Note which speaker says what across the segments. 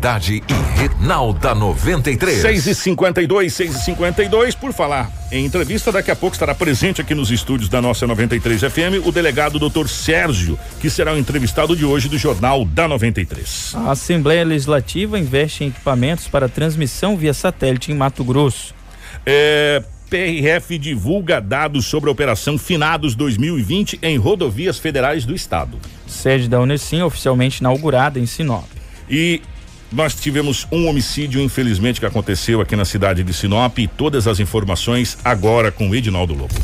Speaker 1: Cidade e Renal da 93.
Speaker 2: 6 e 52 6 e 52 Por falar em entrevista, daqui a pouco estará presente aqui nos estúdios da nossa 93 FM o delegado doutor Sérgio, que será o entrevistado de hoje do Jornal da 93.
Speaker 3: A Assembleia Legislativa investe em equipamentos para transmissão via satélite em Mato Grosso.
Speaker 2: É. PRF divulga dados sobre a Operação Finados 2020 em rodovias federais do estado.
Speaker 3: Sede da Unesim oficialmente inaugurada em Sinop.
Speaker 2: E nós tivemos um homicídio, infelizmente, que aconteceu aqui na cidade de Sinop. E todas as informações agora com o Edinaldo Lobo.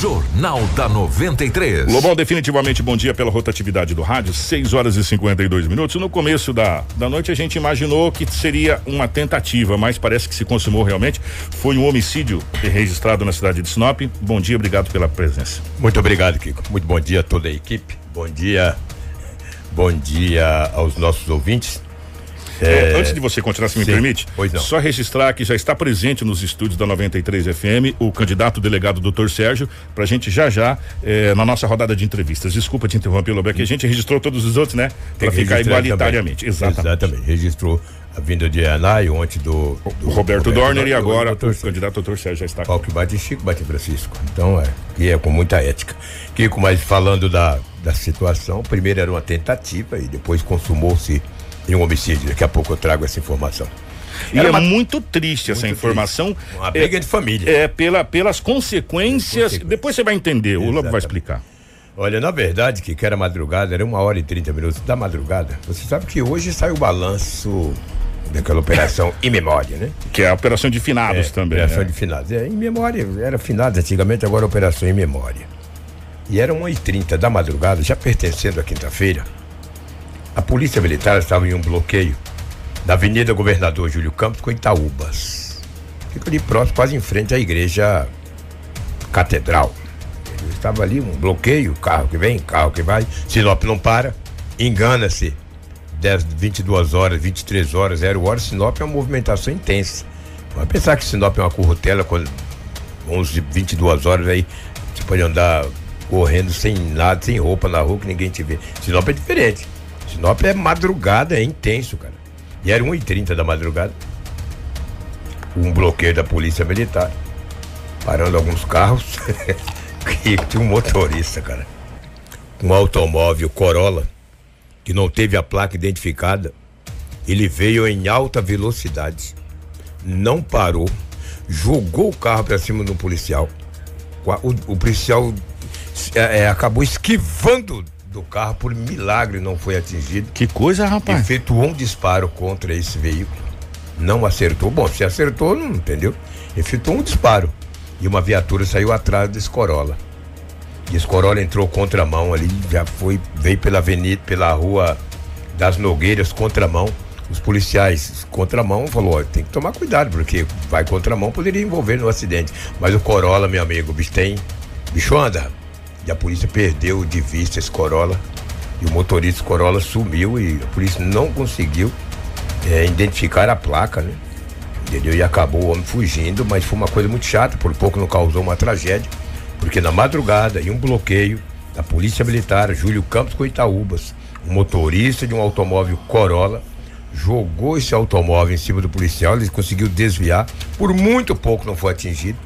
Speaker 1: Jornal da 93.
Speaker 2: Lobão, definitivamente bom dia pela rotatividade do rádio, 6 horas e 52 minutos. No começo da, da noite a gente imaginou que seria uma tentativa, mas parece que se consumou realmente. Foi um homicídio registrado na cidade de Sinop. Bom dia, obrigado pela presença.
Speaker 4: Muito obrigado, Kiko. Muito bom dia a toda a equipe. Bom dia Bom dia aos nossos ouvintes.
Speaker 2: É, é, antes de você continuar, se me sim, permite, só registrar que já está presente nos estúdios da 93 FM o candidato delegado doutor Sérgio, para a gente já já, é, na nossa rodada de entrevistas. Desculpa te interromper, Lobeck, a gente registrou todos os outros, né? Para ficar igualitariamente.
Speaker 4: Exatamente. Exatamente. Registrou a vinda de Anai, ontem do,
Speaker 2: do Roberto, Roberto Dorner e agora o, o candidato doutor Sérgio já está.
Speaker 4: Qual que bate Chico, bate Francisco. Então é, e é com muita ética. Kiko, mas falando da, da situação, primeiro era uma tentativa e depois consumou-se em um homicídio. Daqui a pouco eu trago essa informação.
Speaker 2: E Era é uma... muito triste essa muito informação.
Speaker 4: Triste. Uma briga
Speaker 2: é,
Speaker 4: de família.
Speaker 2: É, pela, pelas consequências. consequências. Depois você vai entender, Exatamente. o Lobo vai explicar.
Speaker 4: Olha, na verdade, que era madrugada, era uma hora e 30 minutos da madrugada. Você sabe que hoje sai o balanço daquela operação em memória, né?
Speaker 2: Que é a operação de finados
Speaker 4: é,
Speaker 2: também.
Speaker 4: Operação
Speaker 2: é.
Speaker 4: de finados. É, em memória, era finados antigamente, agora operação em memória. E eram 1h30 da madrugada, já pertencendo à quinta-feira. A polícia militar estava em um bloqueio da Avenida Governador Júlio Campos com Itaúbas. Fica ali próximo, quase em frente à igreja catedral. Ele estava ali, um bloqueio, carro que vem, carro que vai, Sinop não para, engana-se. 10, 22 horas, 23 horas, 0 horas, Sinop é uma movimentação intensa. Vai pensar que Sinop é uma currutela com 11, 22 horas aí, você pode andar correndo sem nada, sem roupa na rua que ninguém te vê. Sinop é diferente. Sinop é madrugada, é intenso, cara. E era 1h30 da madrugada. Um bloqueio da polícia militar. Parando alguns carros. e tinha um motorista, cara. Um automóvel Corolla, que não teve a placa identificada. Ele veio em alta velocidade. Não parou. Jogou o carro para cima do policial. O, o policial é, é, acabou esquivando do carro, por milagre não foi atingido.
Speaker 2: Que coisa, rapaz.
Speaker 4: Efetuou um disparo contra esse veículo. Não acertou. Bom, se acertou, não entendeu? Efetuou um disparo. E uma viatura saiu atrás desse Corolla. E esse Corolla entrou contramão ali, já foi, veio pela avenida, pela rua das Nogueiras, contramão. Os policiais contramão falou, ó, tem que tomar cuidado, porque vai contramão, poderia envolver no acidente. Mas o Corolla, meu amigo, o bicho tem. Bicho anda, e a polícia perdeu de vista esse Corolla. E o motorista Corolla sumiu e a polícia não conseguiu é, identificar a placa, né? Entendeu? E acabou o homem fugindo, mas foi uma coisa muito chata, por pouco não causou uma tragédia, porque na madrugada, em um bloqueio da Polícia Militar, Júlio Campos com Itaúbas, um motorista de um automóvel Corolla jogou esse automóvel em cima do policial, ele conseguiu desviar, por muito pouco não foi atingido.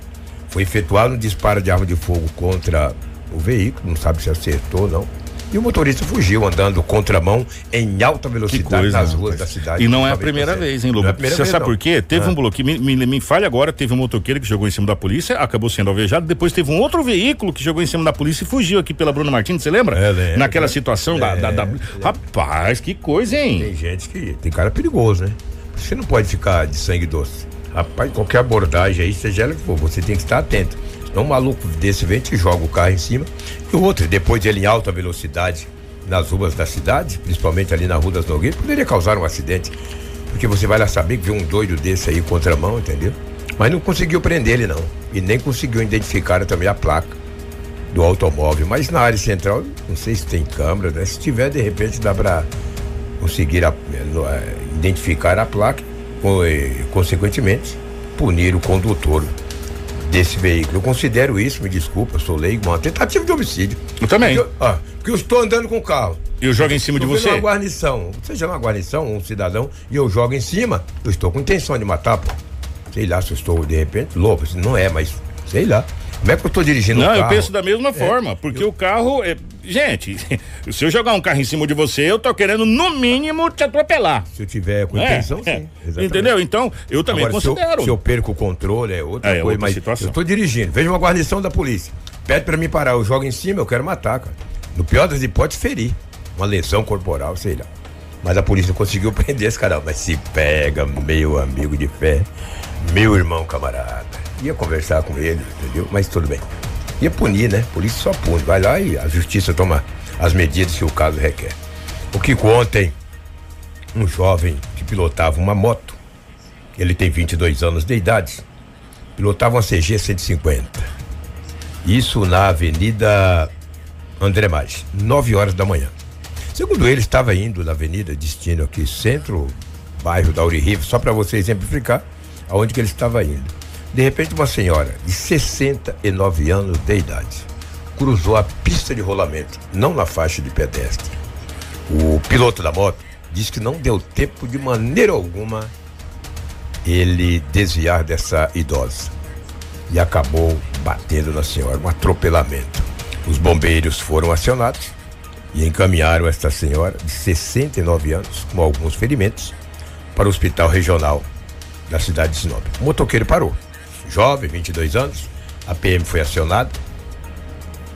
Speaker 4: Foi efetuado um disparo de arma de fogo contra o veículo, não sabe se acertou ou não. E o motorista fugiu andando contramão em alta velocidade coisa, nas ruas da cidade.
Speaker 2: E não é a primeira vez, hein, Lobo? É Você vez, sabe não. por quê? Teve ah. um bloqueio, me, me, me falha agora, teve um motoqueiro que jogou em cima da polícia, acabou sendo alvejado, depois teve um outro veículo que jogou em cima da polícia e fugiu aqui pela Bruna Martins, você lembra? É, lembra. Naquela situação é, da, da, da... Rapaz, que coisa, hein?
Speaker 4: Tem gente que. Tem cara perigoso, né? Você não pode ficar de sangue doce. Rapaz, qualquer abordagem aí, seja ela que for, você tem que estar atento. Então, um maluco desse vem te joga o carro em cima. E o outro, depois de ele em alta velocidade nas ruas da cidade, principalmente ali na Rua das Nogueiras, poderia causar um acidente. Porque você vai lá saber que viu um doido desse aí contramão, entendeu? Mas não conseguiu prender ele, não. E nem conseguiu identificar também a placa do automóvel. Mas na área central, não sei se tem câmera, né? Se tiver, de repente dá para conseguir a, é, identificar a placa e, consequentemente, punir o condutor desse veículo. Eu considero isso, me desculpa, sou leigo, uma tentativa de homicídio.
Speaker 2: Eu também.
Speaker 4: Porque, ah, porque eu estou andando com o carro.
Speaker 2: eu jogo em cima de você?
Speaker 4: uma guarnição. É uma guarnição, um cidadão, e eu jogo em cima, eu estou com intenção de matar, pô. Sei lá se eu estou, de repente, louco. Não é, mas sei lá. Como é que eu estou dirigindo
Speaker 2: Não,
Speaker 4: um carro?
Speaker 2: eu penso da mesma é, forma, porque eu... o carro é. Gente, se eu jogar um carro em cima de você, eu tô querendo, no mínimo, te atropelar.
Speaker 4: Se eu tiver com é, intenção, é, sim.
Speaker 2: Entendeu? Então, eu também Agora, considero.
Speaker 4: Se eu, se eu, perco o controle, é outra é, coisa, outra mas situação. eu estou dirigindo. Veja uma guarnição da polícia. Pede para mim parar, eu jogo em cima, eu quero matar, cara. No pior das hipóteses, ferir. Uma lesão corporal, sei lá. Mas a polícia conseguiu prender esse cara. Mas se pega, meu amigo de fé, meu irmão camarada. Ia conversar com ele, entendeu? Mas tudo bem. Ia punir, né? Polícia só pune. Vai lá e a justiça toma as medidas que o caso requer. O que ontem, um jovem que pilotava uma moto, ele tem 22 anos de idade, pilotava uma CG 150. Isso na Avenida André Mais, 9 horas da manhã. Segundo ele, estava indo na Avenida Destino aqui, centro, bairro da Uririve, só para você exemplificar aonde que ele estava indo. De repente, uma senhora de 69 anos de idade cruzou a pista de rolamento, não na faixa de pedestre. O piloto da moto disse que não deu tempo de maneira alguma ele desviar dessa idosa e acabou batendo na senhora, um atropelamento. Os bombeiros foram acionados e encaminharam esta senhora de 69 anos, com alguns ferimentos, para o hospital regional da cidade de Sinop. O motoqueiro parou. Jovem, 22 anos, a PM foi acionada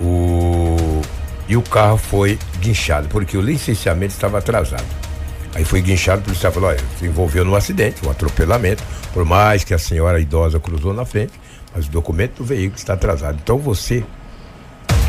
Speaker 4: o... e o carro foi guinchado, porque o licenciamento estava atrasado. Aí foi guinchado, o policial falou: olha, se envolveu num acidente, um atropelamento, por mais que a senhora idosa cruzou na frente, mas o documento do veículo está atrasado. Então você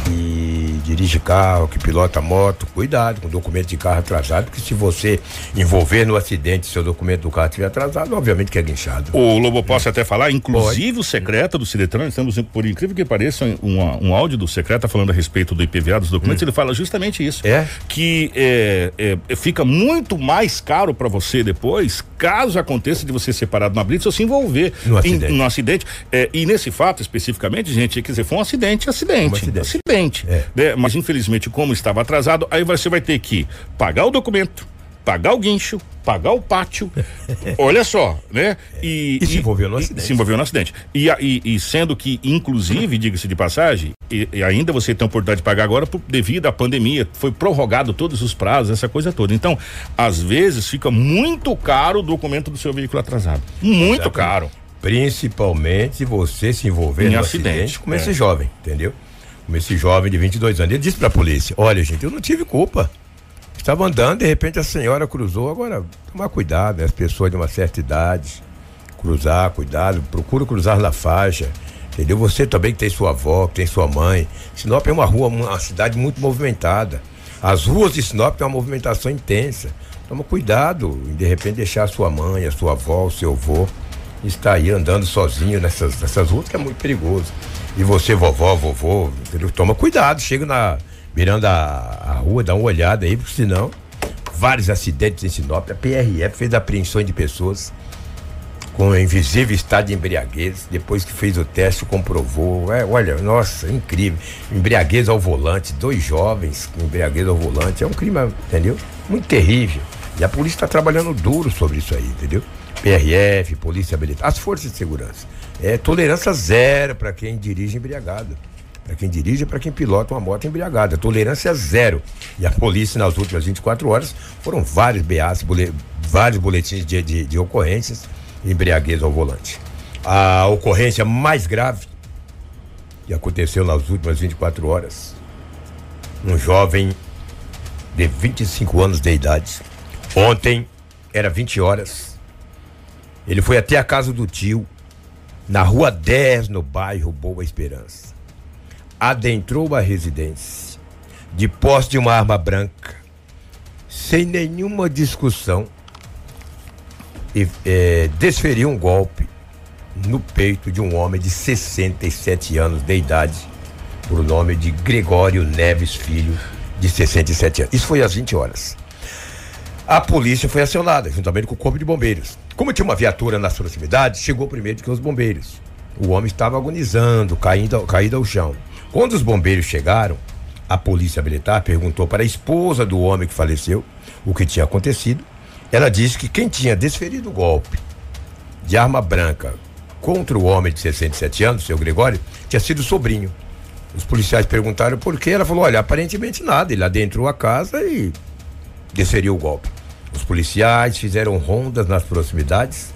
Speaker 4: que dirige carro, que pilota moto, cuidado com o documento de carro atrasado, porque se você envolver no acidente seu documento do carro estiver atrasado, obviamente que é guinchado.
Speaker 2: O Lobo posso até falar, inclusive Pode. o secreta do Ciretran, estamos, por incrível que pareça, um, um áudio do secreta falando a respeito do IPVA dos documentos, hum. ele fala justamente isso.
Speaker 4: É?
Speaker 2: Que é, é, fica muito mais caro para você depois, caso aconteça de você separado na blitz ou se envolver no acidente. Em, no acidente. É, e nesse fato especificamente, gente, quer dizer, foi um acidente, acidente. Um acidente. acidente. É. Né? Mas infelizmente, como estava atrasado, aí você vai ter que pagar o documento, pagar o guincho, pagar o pátio. olha só, né?
Speaker 4: E, e, e se envolveu no acidente.
Speaker 2: Se envolveu no acidente. E, e, e sendo que, inclusive, diga-se de passagem, e, ainda você tem a oportunidade de pagar agora por, devido à pandemia, foi prorrogado todos os prazos, essa coisa toda. Então, às vezes fica muito caro o documento do seu veículo atrasado. Muito Exatamente. caro.
Speaker 4: Principalmente se você se envolver em no acidente, acidente como é. esse jovem, entendeu? como esse jovem de 22 anos. Ele disse para a polícia: Olha, gente, eu não tive culpa. Estava andando, de repente a senhora cruzou. Agora, tomar cuidado, né? as pessoas de uma certa idade. Cruzar, cuidado, procura cruzar na faixa. Entendeu? Você também que tem sua avó, que tem sua mãe. Sinop é uma rua, uma cidade muito movimentada. As ruas de Sinop têm uma movimentação intensa. Toma cuidado em de repente deixar a sua mãe, a sua avó, o seu avô estar aí andando sozinho nessas, nessas ruas, que é muito perigoso. E você, vovó, vovô, entendeu? toma cuidado, chega na. Mirando a, a rua, dá uma olhada aí, porque senão, vários acidentes em Sinop. A PRF fez apreensões de pessoas com invisível estado de embriaguez. Depois que fez o teste, comprovou. É, olha, nossa, incrível. Embriaguez ao volante, dois jovens com embriaguez ao volante. É um crime, entendeu? Muito terrível. E a polícia está trabalhando duro sobre isso aí, entendeu? PRF, Polícia Militar, as forças de segurança. É tolerância zero para quem dirige embriagado. Para quem dirige e para quem pilota uma moto embriagada. Tolerância zero. E a polícia, nas últimas 24 horas, foram vários BAs, vários boletins de, de, de ocorrências embriaguez ao volante. A ocorrência mais grave que aconteceu nas últimas 24 horas. Um jovem de 25 anos de idade. Ontem era 20 horas. Ele foi até a casa do tio na rua 10, no bairro Boa Esperança. Adentrou a residência, de posse de uma arma branca, sem nenhuma discussão, e é, desferiu um golpe no peito de um homem de 67 anos de idade, por nome de Gregório Neves Filho, de 67 anos. Isso foi às 20 horas. A polícia foi acionada, juntamente com o Corpo de Bombeiros. Como tinha uma viatura nas proximidades, chegou primeiro que os bombeiros. O homem estava agonizando, caindo, caído ao chão. Quando os bombeiros chegaram, A polícia militar perguntou para a esposa do homem que faleceu o que tinha acontecido. Ela disse que quem tinha desferido o golpe de arma branca contra o homem de 67 anos, seu Gregório, tinha sido sobrinho. Os policiais perguntaram por quê. Ela falou: olha, aparentemente nada. Ele adentrou a casa e desferiu o golpe. Os policiais fizeram rondas nas proximidades,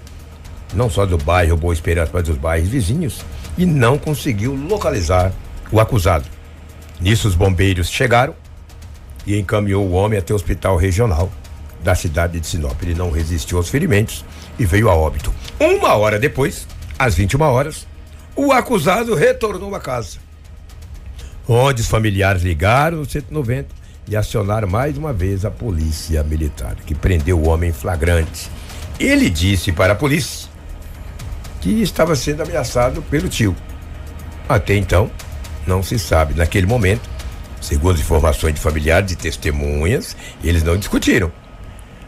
Speaker 4: não só do bairro Boa Esperança, mas dos bairros vizinhos, e não conseguiu localizar o acusado. Nisso, os bombeiros chegaram e encaminhou o homem até o hospital regional da cidade de Sinop. Ele não resistiu aos ferimentos e veio a óbito. Uma hora depois, às 21 horas, o acusado retornou a casa, onde os familiares ligaram no 190 e acionaram mais uma vez a polícia militar, que prendeu o homem em flagrante. Ele disse para a polícia que estava sendo ameaçado pelo tio. Até então, não se sabe. Naquele momento, segundo informações de familiares e testemunhas, eles não discutiram.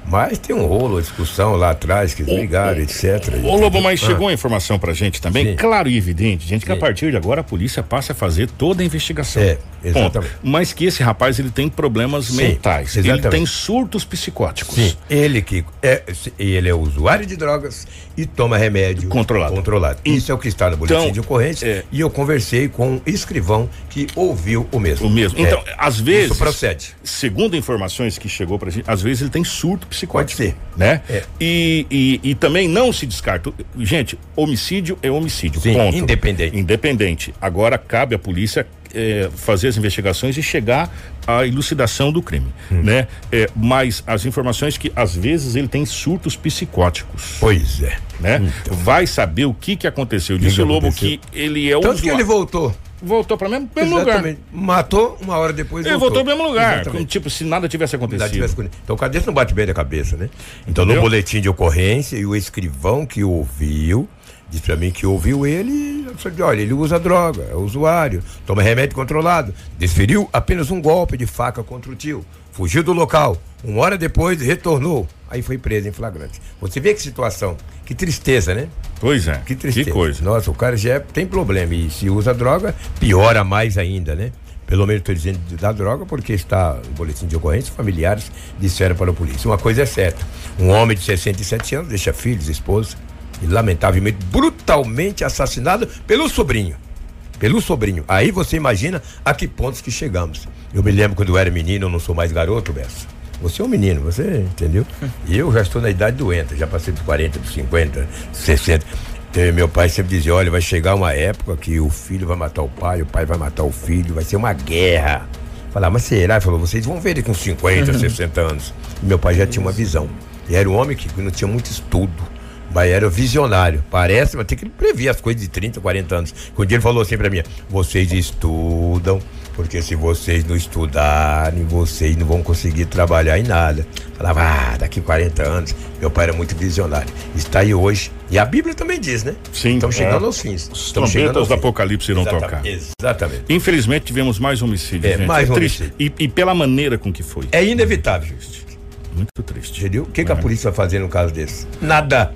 Speaker 4: Mas tem um rolo, discussão lá atrás, que ligaram, etc.
Speaker 2: Ô, Lobo, mas ah. chegou a informação pra gente também, Sim. claro e evidente, gente, que Sim. a partir de agora a polícia passa a fazer toda a investigação. É, exatamente. Ponto. Mas que esse rapaz, ele tem problemas Sim, mentais. Exatamente. Ele tem surtos psicóticos. Sim,
Speaker 4: ele que é, ele é usuário de drogas e toma remédio
Speaker 2: controlado.
Speaker 4: controlado. Isso é o que está no boletim então, de ocorrência. É, e eu conversei com um escrivão que ouviu o mesmo.
Speaker 2: O mesmo. Então, é, às vezes. Isso procede. Segundo informações que chegou pra gente, às vezes ele tem surto psicótico.
Speaker 4: Pode ser.
Speaker 2: Né? É. E, e, e, também não se descarta. Gente, homicídio é homicídio. Sim, ponto.
Speaker 4: Independente.
Speaker 2: Independente. Agora cabe à polícia é, fazer as investigações e chegar à elucidação do crime, hum. né? É, mas as informações que às vezes ele tem surtos psicóticos.
Speaker 4: Pois é.
Speaker 2: Né? Então. Vai saber o que que aconteceu. Disse o Lobo que ele é o
Speaker 4: Tanto que ele voltou.
Speaker 2: Voltou para o mesmo, mesmo lugar.
Speaker 4: Matou, uma hora depois
Speaker 2: Ele voltou, para o mesmo lugar. Como, tipo, se nada tivesse acontecido. Nada tivesse...
Speaker 4: Então o cadeia não bate bem na cabeça, né? Então Entendeu? no boletim de ocorrência e o escrivão que ouviu Diz para mim que ouviu ele, olha, ele usa droga, é usuário, toma remédio controlado. Desferiu apenas um golpe de faca contra o tio. Fugiu do local. Uma hora depois retornou. Aí foi preso em flagrante. Você vê que situação. Que tristeza, né?
Speaker 2: Pois é.
Speaker 4: Que tristeza. Que coisa. Nossa, o cara já é, tem problema. E se usa droga, piora mais ainda, né? Pelo menos estou dizendo da droga, porque está no boletim de ocorrência, familiares disseram para a polícia. Uma coisa é certa: um homem de 67 anos deixa filhos, esposa, e lamentavelmente brutalmente assassinado pelo sobrinho. Pelo sobrinho. Aí você imagina a que pontos que chegamos. Eu me lembro quando eu era menino, eu não sou mais garoto, Bessa. Você é um menino, você entendeu? E eu já estou na idade doenta, já passei dos 40, dos 50, 60. E meu pai sempre dizia: olha, vai chegar uma época que o filho vai matar o pai, o pai vai matar o filho, vai ser uma guerra. Falar, mas será? Ele falou: vocês vão ver daqui uns 50, 60 anos. E meu pai já tinha uma visão. E era um homem que não tinha muito estudo mas era visionário. Parece, mas tem que prever as coisas de 30, 40 anos. Quando ele falou assim pra mim: vocês estudam, porque se vocês não estudarem, vocês não vão conseguir trabalhar em nada. Falava, ah, daqui 40 anos. Meu pai era muito visionário. Está aí hoje. E a Bíblia também diz, né?
Speaker 2: Sim.
Speaker 4: Estão chegando é. aos fins.
Speaker 2: Os trombetas do Apocalipse irão tocar.
Speaker 4: Exatamente.
Speaker 2: Infelizmente tivemos mais homicídio. É, gente.
Speaker 4: mais é homicídio.
Speaker 2: E, e, pela maneira com que foi.
Speaker 4: É inevitável.
Speaker 2: Muito triste.
Speaker 4: Entendeu? O que, é. que a é. polícia vai fazer no caso desse? Nada.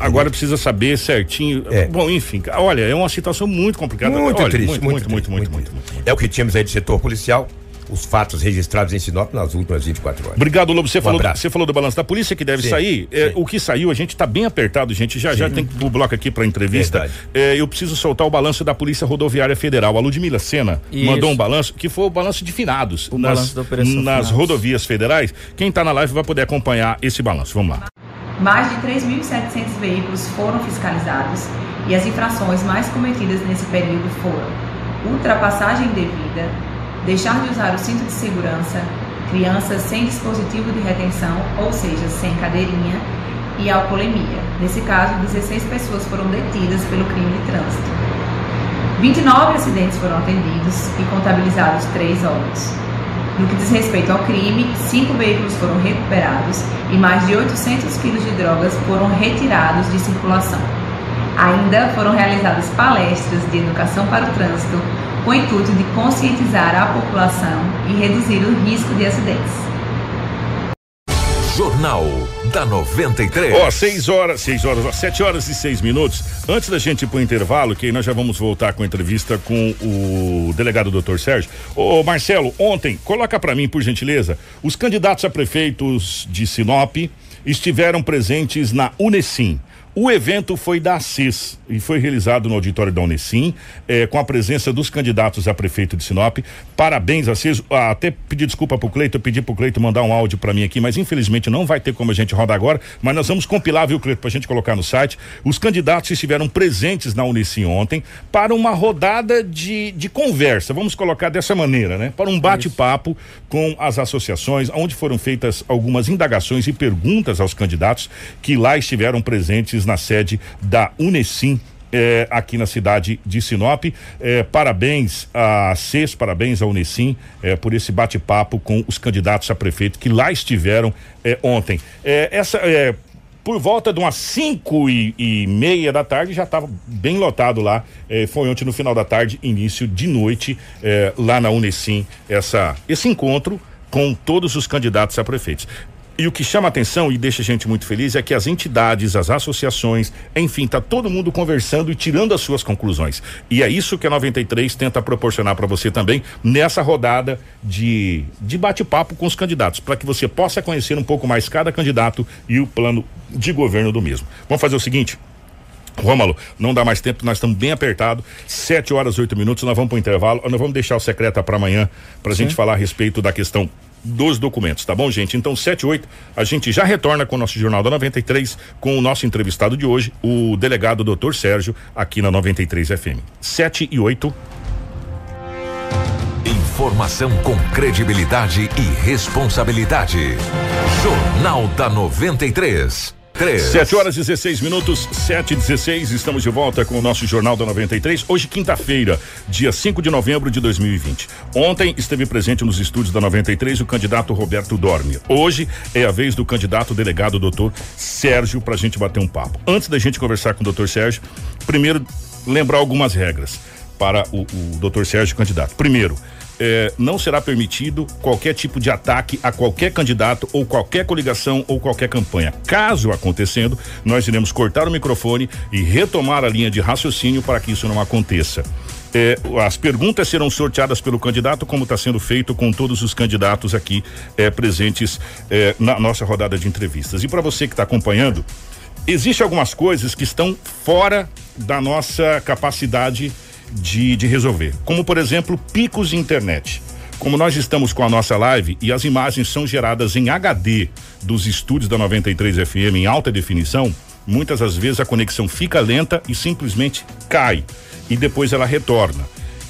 Speaker 2: Agora precisa saber certinho. É. Bom, enfim, olha, é uma situação muito complicada.
Speaker 4: Muito
Speaker 2: olha,
Speaker 4: triste, muito muito, muito, muito, muito, muito, É o que tínhamos aí de setor policial os fatos registrados em Sinop nas últimas 24 horas.
Speaker 2: Obrigado, Lobo. Você, um falou, você falou do balanço da polícia que deve sim, sair. É, o que saiu, a gente está bem apertado, gente. Já sim. já tem o bloco aqui para entrevista. É, eu preciso soltar o balanço da Polícia Rodoviária Federal. A Ludmila Sena Isso. mandou um balanço que foi o balanço de finados o nas, nas rodovias federais. Quem está na live vai poder acompanhar esse balanço. Vamos lá.
Speaker 5: Mais de 3.700 veículos foram fiscalizados e as infrações mais cometidas nesse período foram ultrapassagem indevida, deixar de usar o cinto de segurança, crianças sem dispositivo de retenção, ou seja, sem cadeirinha, e alcoolemia. Nesse caso, 16 pessoas foram detidas pelo crime de trânsito. 29 acidentes foram atendidos e contabilizados 3 óbitos. No que diz respeito ao crime, cinco veículos foram recuperados e mais de 800 quilos de drogas foram retirados de circulação. Ainda foram realizadas palestras de educação para o trânsito com o intuito de conscientizar a população e reduzir o risco de acidentes.
Speaker 1: Jornal da 93.
Speaker 2: Ó, 6 horas, 6 horas, 7 horas e 6 minutos. Antes da gente ir pro intervalo, que nós já vamos voltar com a entrevista com o delegado doutor Sérgio. Ô, Marcelo, ontem, coloca para mim, por gentileza, os candidatos a prefeitos de Sinop estiveram presentes na Unesim. O evento foi da ACIS e foi realizado no auditório da Unesim, eh, com a presença dos candidatos a prefeito de Sinop. Parabéns, ACIS. Ah, até pedi desculpa pro Cleito, pedi pro Cleito mandar um áudio para mim aqui, mas infelizmente não vai ter como a gente rodar agora, mas nós vamos compilar, viu, Cleito, pra gente colocar no site. Os candidatos estiveram presentes na Unesim ontem para uma rodada de, de conversa, vamos colocar dessa maneira, né? Para um bate-papo com as associações, onde foram feitas algumas indagações e perguntas aos candidatos que lá estiveram presentes na sede da Unesim é, aqui na cidade de Sinop. É, parabéns a CES, parabéns à Unesim é, por esse bate-papo com os candidatos a prefeito que lá estiveram ontem. essa por volta de umas 5 e, e, meia da tarde já estava bem lotado lá. foi ontem no final da tarde, início de noite, lá na Unesim, essa, esse encontro com todos os candidatos a prefeitos. E o que chama atenção e deixa a gente muito feliz é que as entidades, as associações, enfim, tá todo mundo conversando e tirando as suas conclusões. E é isso que a 93 tenta proporcionar para você também nessa rodada de, de bate-papo com os candidatos, para que você possa conhecer um pouco mais cada candidato e o plano de governo do mesmo. Vamos fazer o seguinte. Rômulo, não dá mais tempo, nós estamos bem apertados. Sete horas, oito minutos, nós vamos para o intervalo. Nós vamos deixar o secreta para amanhã para a gente falar a respeito da questão dos documentos, tá bom, gente? Então, 7 e 8, a gente já retorna com o nosso Jornal da 93, com o nosso entrevistado de hoje, o delegado doutor Sérgio, aqui na 93 FM. 7 e 8.
Speaker 1: Informação com credibilidade e responsabilidade. Jornal da 93.
Speaker 2: 7 horas e 16 minutos, 7 e 16 estamos de volta com o nosso Jornal da 93. Hoje, quinta-feira, dia 5 de novembro de 2020. Ontem esteve presente nos estúdios da 93 o candidato Roberto Dorme. Hoje é a vez do candidato delegado doutor Sérgio para a gente bater um papo. Antes da gente conversar com o doutor Sérgio, primeiro lembrar algumas regras para o, o doutor Sérgio candidato. Primeiro, eh, não será permitido qualquer tipo de ataque a qualquer candidato ou qualquer coligação ou qualquer campanha. Caso acontecendo, nós iremos cortar o microfone e retomar a linha de raciocínio para que isso não aconteça. Eh, as perguntas serão sorteadas pelo candidato, como está sendo feito com todos os candidatos aqui eh, presentes eh, na nossa rodada de entrevistas. E para você que está acompanhando, existem algumas coisas que estão fora da nossa capacidade de, de resolver. Como, por exemplo, picos de internet. Como nós estamos com a nossa live e as imagens são geradas em HD dos estúdios da 93 FM em alta definição, muitas das vezes a conexão fica lenta e simplesmente cai e depois ela retorna.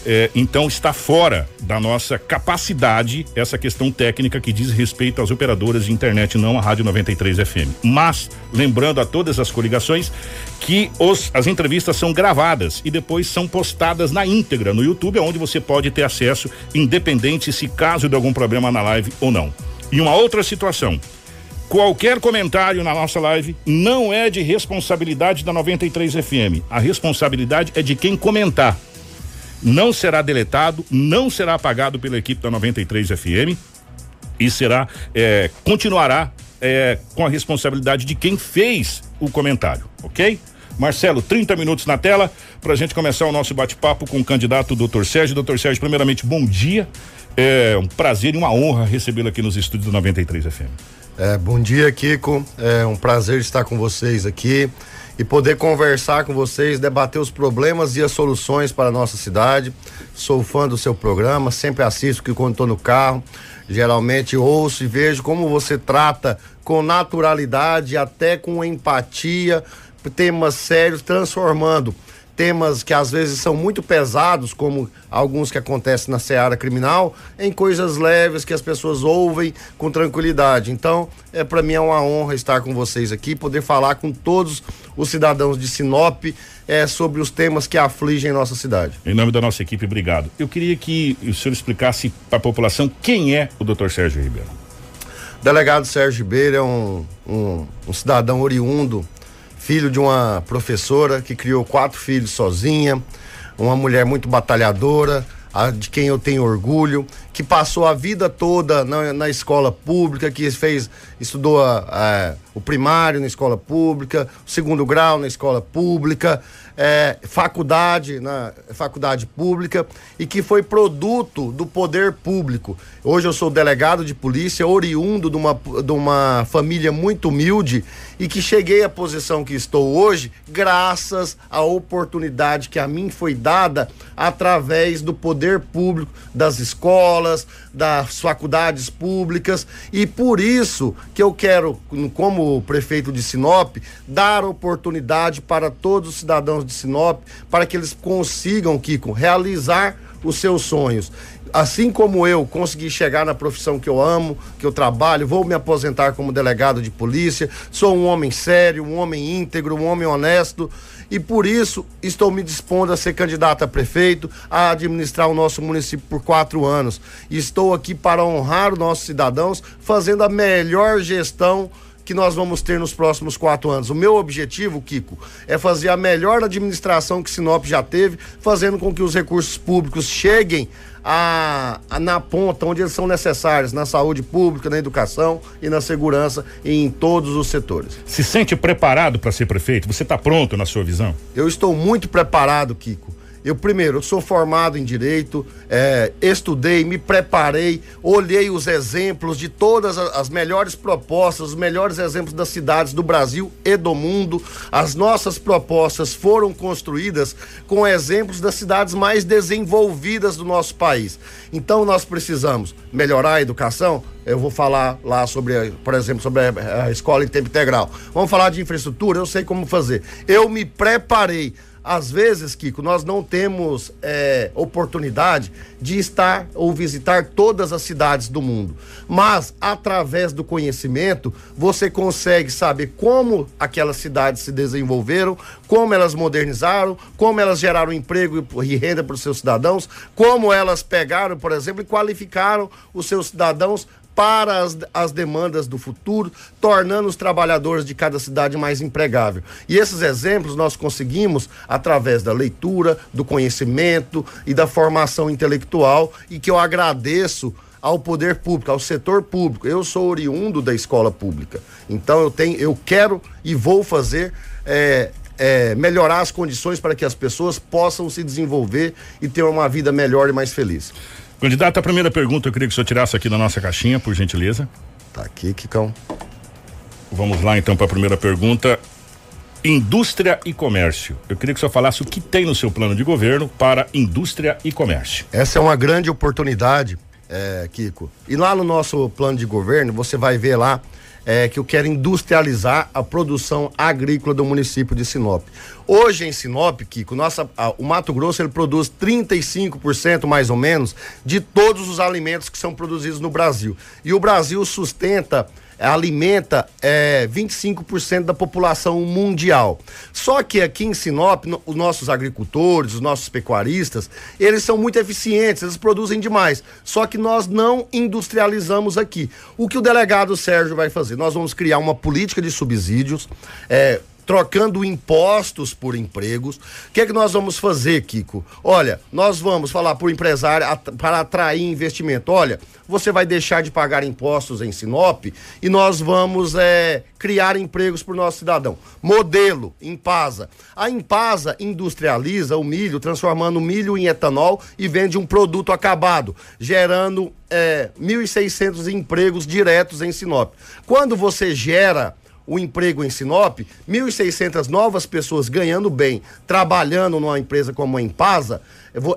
Speaker 2: É, então está fora da nossa capacidade essa questão técnica que diz respeito às operadoras de internet, não a Rádio 93 FM. Mas, lembrando a todas as coligações que os, as entrevistas são gravadas e depois são postadas na íntegra no YouTube, onde você pode ter acesso, independente se caso de algum problema na live ou não. E uma outra situação. Qualquer comentário na nossa live não é de responsabilidade da 93 FM. A responsabilidade é de quem comentar não será deletado, não será apagado pela equipe da 93 FM e será, é, continuará é, com a responsabilidade de quem fez o comentário, ok? Marcelo, 30 minutos na tela para a gente começar o nosso bate-papo com o candidato Dr. Sérgio. Doutor Sérgio, primeiramente, bom dia. É um prazer e uma honra recebê-lo aqui nos estúdios da 93 FM.
Speaker 6: É, bom dia, Kiko. É um prazer estar com vocês aqui e poder conversar com vocês, debater os problemas e as soluções para a nossa cidade. Sou fã do seu programa, sempre assisto que quando estou no carro, geralmente ouço e vejo como você trata com naturalidade, até com empatia, temas sérios, transformando temas que às vezes são muito pesados, como alguns que acontecem na seara criminal, em coisas leves que as pessoas ouvem com tranquilidade. Então, é para mim é uma honra estar com vocês aqui, poder falar com todos os cidadãos de Sinop é, sobre os temas que afligem nossa cidade.
Speaker 2: Em nome da nossa equipe, obrigado. Eu queria que o senhor explicasse para a população quem é o Dr. Sérgio Ribeiro.
Speaker 6: Delegado Sérgio Ribeiro é um, um, um cidadão oriundo filho de uma professora que criou quatro filhos sozinha, uma mulher muito batalhadora, de quem eu tenho orgulho, que passou a vida toda na, na escola pública, que fez, estudou a, o primário na escola pública, o segundo grau na escola pública, é, faculdade, na faculdade pública e que foi produto do poder público. Hoje eu sou delegado de polícia, oriundo de uma, de uma família muito humilde e que cheguei à posição que estou hoje graças à oportunidade que a mim foi dada através do poder público, das escolas, das faculdades públicas. E por isso que eu quero, como prefeito de Sinop, dar oportunidade para todos os cidadãos de Sinop para que eles consigam, Kiko, realizar os seus sonhos. Assim como eu consegui chegar na profissão que eu amo, que eu trabalho, vou me aposentar como delegado de polícia, sou um homem sério, um homem íntegro, um homem honesto e por isso estou me dispondo a ser candidato a prefeito, a administrar o nosso município por quatro anos. Estou aqui para honrar os nossos cidadãos, fazendo a melhor gestão que nós vamos ter nos próximos quatro anos. O meu objetivo, Kiko, é fazer a melhor administração que Sinop já teve, fazendo com que os recursos públicos cheguem a, a, na ponta onde eles são necessários, na saúde pública, na educação e na segurança e em todos os setores.
Speaker 2: Se sente preparado para ser prefeito? Você está pronto na sua visão?
Speaker 6: Eu estou muito preparado, Kiko. Eu, primeiro, eu sou formado em direito, é, estudei, me preparei, olhei os exemplos de todas as melhores propostas, os melhores exemplos das cidades do Brasil e do mundo. As nossas propostas foram construídas com exemplos das cidades mais desenvolvidas do nosso país. Então, nós precisamos melhorar a educação. Eu vou falar lá sobre, por exemplo, sobre a escola em tempo integral. Vamos falar de infraestrutura, eu sei como fazer. Eu me preparei às vezes, Kiko, nós não temos é, oportunidade de estar ou visitar todas as cidades do mundo. Mas, através do conhecimento, você consegue saber como aquelas cidades se desenvolveram, como elas modernizaram, como elas geraram emprego e renda para os seus cidadãos, como elas pegaram, por exemplo, e qualificaram os seus cidadãos para as, as demandas do futuro, tornando os trabalhadores de cada cidade mais empregável. E esses exemplos nós conseguimos através da leitura, do conhecimento e da formação intelectual, e que eu agradeço ao poder público, ao setor público. Eu sou oriundo da escola pública. Então eu tenho, eu quero e vou fazer é, é, melhorar as condições para que as pessoas possam se desenvolver e ter uma vida melhor e mais feliz.
Speaker 2: Candidato, a primeira pergunta eu queria que o senhor tirasse aqui da nossa caixinha, por gentileza.
Speaker 6: Tá aqui, Kikão.
Speaker 2: Vamos lá então para a primeira pergunta. Indústria e comércio. Eu queria que o senhor falasse o que tem no seu plano de governo para indústria e comércio.
Speaker 6: Essa é uma grande oportunidade, é, Kiko. E lá no nosso plano de governo, você vai ver lá é, que eu quero industrializar a produção agrícola do município de Sinop. Hoje em Sinop, Kiko, nossa, a, o Mato Grosso ele produz 35% mais ou menos de todos os alimentos que são produzidos no Brasil. E o Brasil sustenta alimenta é, 25% da população mundial. Só que aqui em Sinop, no, os nossos agricultores, os nossos pecuaristas, eles são muito eficientes, eles produzem demais. Só que nós não industrializamos aqui. O que o delegado Sérgio vai fazer? Nós vamos criar uma política de subsídios, é, trocando impostos por empregos. O que é que nós vamos fazer, Kiko? Olha, nós vamos falar para o empresário para atrair investimento. Olha, você vai deixar de pagar impostos em Sinop e nós vamos é, criar empregos para o nosso cidadão. Modelo, Impasa. A Impasa industrializa o milho, transformando o milho em etanol e vende um produto acabado, gerando é, 1.600 empregos diretos em Sinop. Quando você gera o emprego em Sinop, 1.600 novas pessoas ganhando bem, trabalhando numa empresa como a Impasa,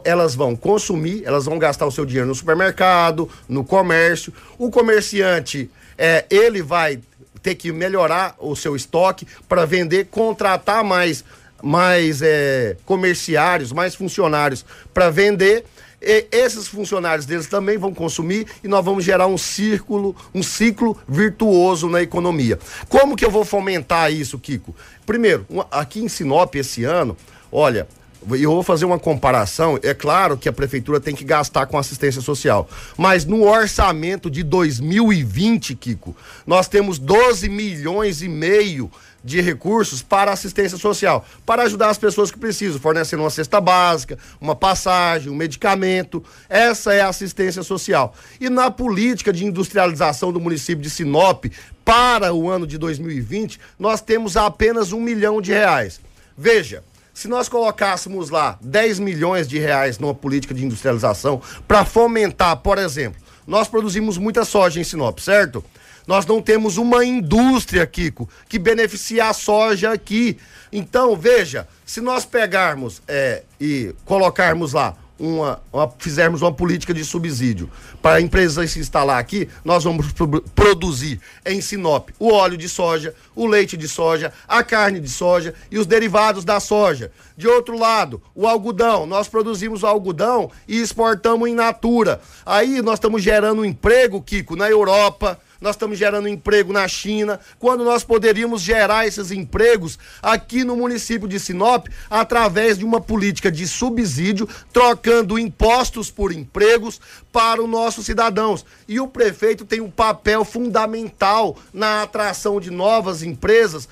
Speaker 6: elas vão consumir, elas vão gastar o seu dinheiro no supermercado, no comércio. O comerciante, é, ele vai ter que melhorar o seu estoque para vender, contratar mais mais é, comerciários, mais funcionários para vender e esses funcionários deles também vão consumir e nós vamos gerar um círculo, um ciclo virtuoso na economia. Como que eu vou fomentar isso, Kiko? Primeiro, aqui em Sinop esse ano, olha, eu vou fazer uma comparação. É claro que a prefeitura tem que gastar com assistência social, mas no orçamento de 2020, Kiko, nós temos 12 milhões e meio de recursos para assistência social, para ajudar as pessoas que precisam, fornecendo uma cesta básica, uma passagem, um medicamento. Essa é a assistência social. E na política de industrialização do município de Sinop para o ano de 2020, nós temos apenas um milhão de reais. Veja, se nós colocássemos lá 10 milhões de reais numa política de industrialização para fomentar, por exemplo, nós produzimos muita soja em Sinop, certo? Nós não temos uma indústria, Kiko, que beneficie a soja aqui. Então, veja, se nós pegarmos é, e colocarmos lá uma, uma, fizermos uma política de subsídio para a empresa se instalar aqui, nós vamos produzir em Sinop o óleo de soja, o leite de soja, a carne de soja e os derivados da soja. De outro lado, o algodão, nós produzimos o algodão e exportamos em natura. Aí nós estamos gerando emprego, Kiko, na Europa, nós estamos gerando emprego na China, quando nós poderíamos gerar esses empregos aqui no município de Sinop através de uma política de subsídio, trocando impostos por empregos para os nossos cidadãos. E o prefeito tem um papel fundamental na atração de novas empresas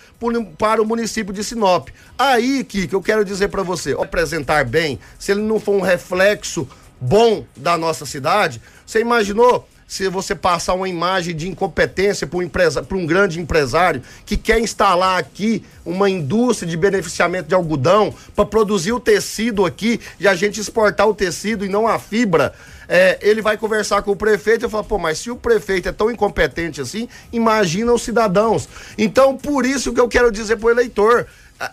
Speaker 6: para o município de Sinop. Aí, Kiko, eu quero dizer para você, apresentar bem, se ele não for um reflexo bom da nossa cidade, você imaginou se você passar uma imagem de incompetência para um, empresa, um grande empresário que quer instalar aqui uma indústria de beneficiamento de algodão para produzir o tecido aqui e a gente exportar o tecido e não a fibra. É, ele vai conversar com o prefeito e falar, pô, mas se o prefeito é tão incompetente assim, imagina os cidadãos. Então, por isso que eu quero dizer para o eleitor,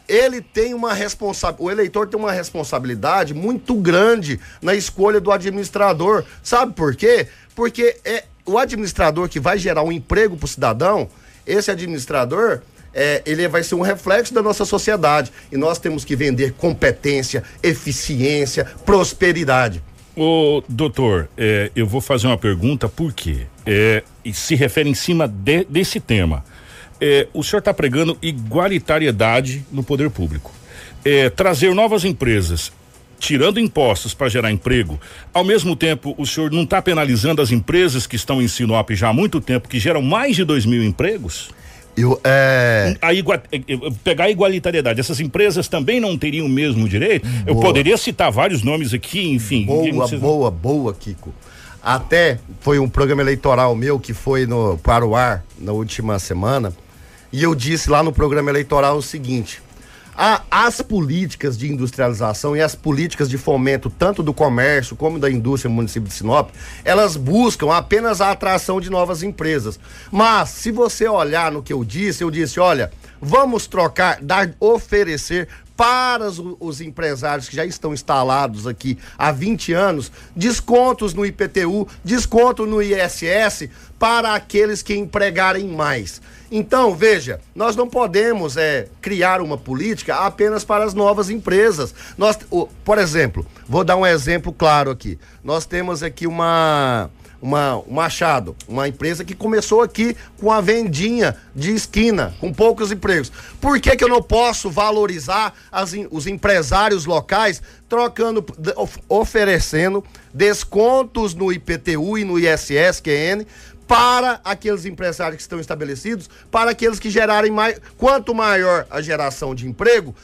Speaker 6: ele tem uma responsabilidade, o eleitor tem uma responsabilidade muito grande na escolha do administrador. Sabe por quê? Porque é o administrador que vai gerar um emprego para o cidadão, esse administrador, é, ele vai ser um reflexo da nossa sociedade. E nós temos que vender competência, eficiência, prosperidade.
Speaker 2: Ô, doutor, é, eu vou fazer uma pergunta, por quê? É, se refere em cima de, desse tema. É, o senhor está pregando igualitariedade no poder público. É, trazer novas empresas tirando impostos para gerar emprego, ao mesmo tempo o senhor não está penalizando as empresas que estão em Sinop já há muito tempo, que geram mais de dois mil empregos?
Speaker 6: Eu, é...
Speaker 2: a igua... Eh, eh, pegar a igualitariedade, essas empresas também não teriam o mesmo direito? Boa. Eu poderia citar vários nomes aqui, enfim.
Speaker 6: Boa, boa, boa, Kiko. Até foi um programa eleitoral meu que foi no, para o ar na última semana. E eu disse lá no programa eleitoral o seguinte: a, as políticas de industrialização e as políticas de fomento, tanto do comércio como da indústria no município de Sinop, elas buscam apenas a atração de novas empresas. Mas, se você olhar no que eu disse, eu disse: olha, vamos trocar, dar, oferecer para os, os, empresários que já estão instalados aqui há 20 anos, descontos no IPTU, desconto no ISS para aqueles que empregarem mais. Então, veja, nós não podemos é, criar uma política apenas para as novas empresas. Nós, por exemplo, vou dar um exemplo claro aqui. Nós temos aqui uma uma, um Machado, uma empresa que começou aqui com a vendinha de esquina, com poucos empregos. Por que, que eu não posso valorizar as, os empresários locais trocando, oferecendo descontos no IPTU e no ISSQN para aqueles empresários que estão estabelecidos, para aqueles que gerarem mais. Quanto maior a geração de emprego,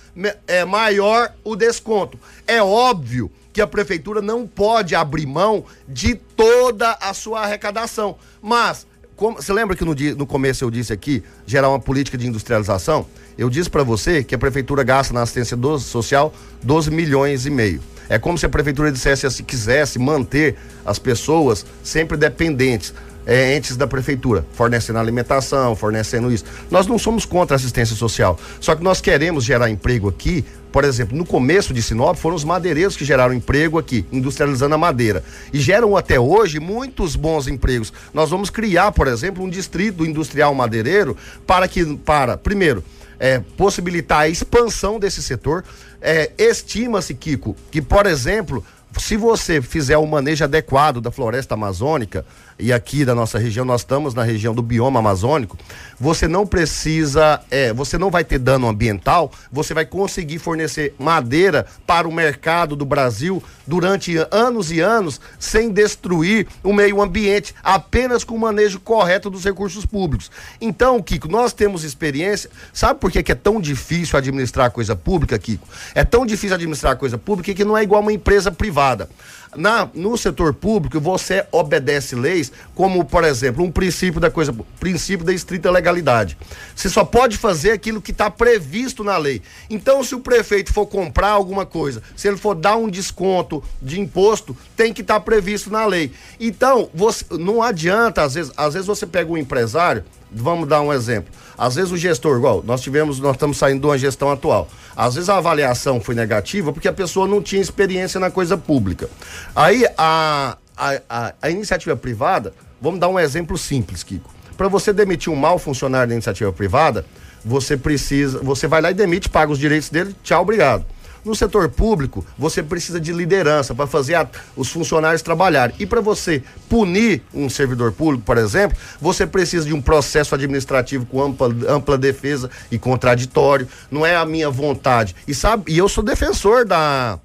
Speaker 6: é maior o desconto. É óbvio que a prefeitura não pode abrir mão de toda a sua arrecadação. Mas, como, você lembra que no, no começo eu disse aqui, gerar uma política de industrialização? Eu disse para você que a prefeitura gasta na assistência do, social 12 milhões e meio. É como se a prefeitura dissesse se quisesse manter as pessoas sempre dependentes é, entes da prefeitura, fornecendo alimentação, fornecendo isso. Nós não somos contra a assistência social, só que nós queremos gerar emprego aqui. Por exemplo, no começo de Sinop foram os madeireiros que geraram emprego aqui, industrializando a madeira. E geram até hoje muitos bons empregos. Nós vamos criar, por exemplo, um distrito industrial madeireiro para que, para, primeiro, é, possibilitar a expansão desse setor. É, Estima-se, Kiko, que, por exemplo, se você fizer o manejo adequado da floresta amazônica, e aqui da nossa região, nós estamos na região do bioma amazônico, você não precisa, é, você não vai ter dano ambiental, você vai conseguir fornecer madeira para o mercado do Brasil durante anos e anos, sem destruir o meio ambiente, apenas com o manejo correto dos recursos públicos. Então, Kiko, nós temos experiência, sabe por que, é tão difícil administrar coisa pública, Kiko? É tão difícil administrar coisa pública que não é igual uma empresa privada. Na, no setor público, você obedece leis, como, por exemplo, um princípio da coisa, princípio da estrita legalidade. Você só pode fazer aquilo que está previsto na lei. Então, se o prefeito for comprar alguma coisa, se ele for dar um desconto de imposto, tem que estar tá previsto na lei. Então, você, não adianta, às vezes, às vezes você pega um empresário, vamos dar um exemplo. Às vezes o gestor, igual, nós tivemos, nós estamos saindo de uma gestão atual. Às vezes a avaliação foi negativa porque a pessoa não tinha experiência na coisa pública. Aí a, a, a, a iniciativa privada, vamos dar um exemplo simples, Kiko. Para você demitir um mau funcionário da iniciativa privada, você precisa, você vai lá e demite, paga os direitos dele, tchau, obrigado. No setor público, você precisa de liderança para fazer a, os funcionários trabalharem. E para você punir um servidor público, por exemplo, você precisa de um processo administrativo com ampla, ampla defesa e contraditório. Não é a minha vontade. E sabe, e eu sou defensor da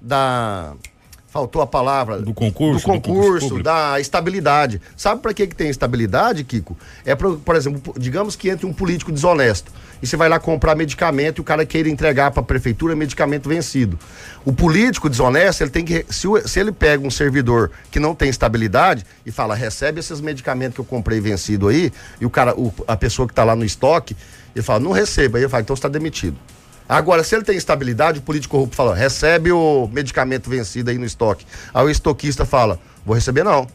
Speaker 6: da faltou a palavra
Speaker 2: do concurso,
Speaker 6: do concurso, do concurso da estabilidade. Sabe para que que tem estabilidade, Kiko? É por exemplo, digamos que entre um político desonesto e você vai lá comprar medicamento e o cara queira entregar para a prefeitura medicamento vencido. O político desonesto, ele tem que se, se ele pega um servidor que não tem estabilidade e fala: "Recebe esses medicamentos que eu comprei vencido aí", e o cara, o, a pessoa que está lá no estoque, ele fala: "Não receba". Aí ele fala: "Então está demitido". Agora, se ele tem estabilidade, o político corrupto fala, recebe o medicamento vencido aí no estoque. Aí o estoquista fala, vou receber não.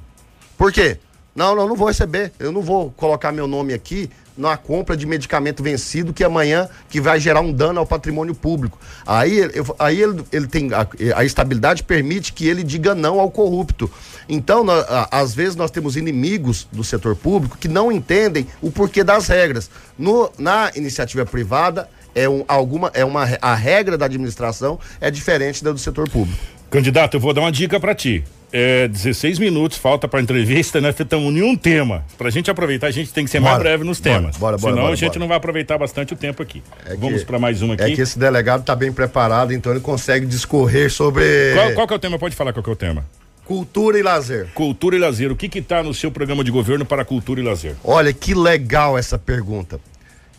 Speaker 6: Por quê? Não, não, não vou receber. Eu não vou colocar meu nome aqui na compra de medicamento vencido que amanhã que vai gerar um dano ao patrimônio público. Aí, eu, aí ele, ele tem a, a, estabilidade permite que ele diga não ao corrupto. Então, nós, às vezes nós temos inimigos do setor público que não entendem o porquê das regras. No, na iniciativa privada é um, alguma é uma a regra da administração é diferente da do setor público.
Speaker 2: Candidato, eu vou dar uma dica para ti. É 16 minutos, falta para entrevista, né? Estamos em um tema. Para a gente aproveitar, a gente tem que ser bora, mais breve nos bora, temas. Bora, bora, Senão a gente não vai aproveitar bastante o tempo aqui. É Vamos para mais uma é aqui.
Speaker 6: É que esse delegado está bem preparado, então ele consegue discorrer sobre.
Speaker 2: Qual, qual que é o tema? Pode falar qual que é o tema.
Speaker 6: Cultura e lazer.
Speaker 2: Cultura e lazer. O que que tá no seu programa de governo para cultura e lazer?
Speaker 6: Olha, que legal essa pergunta.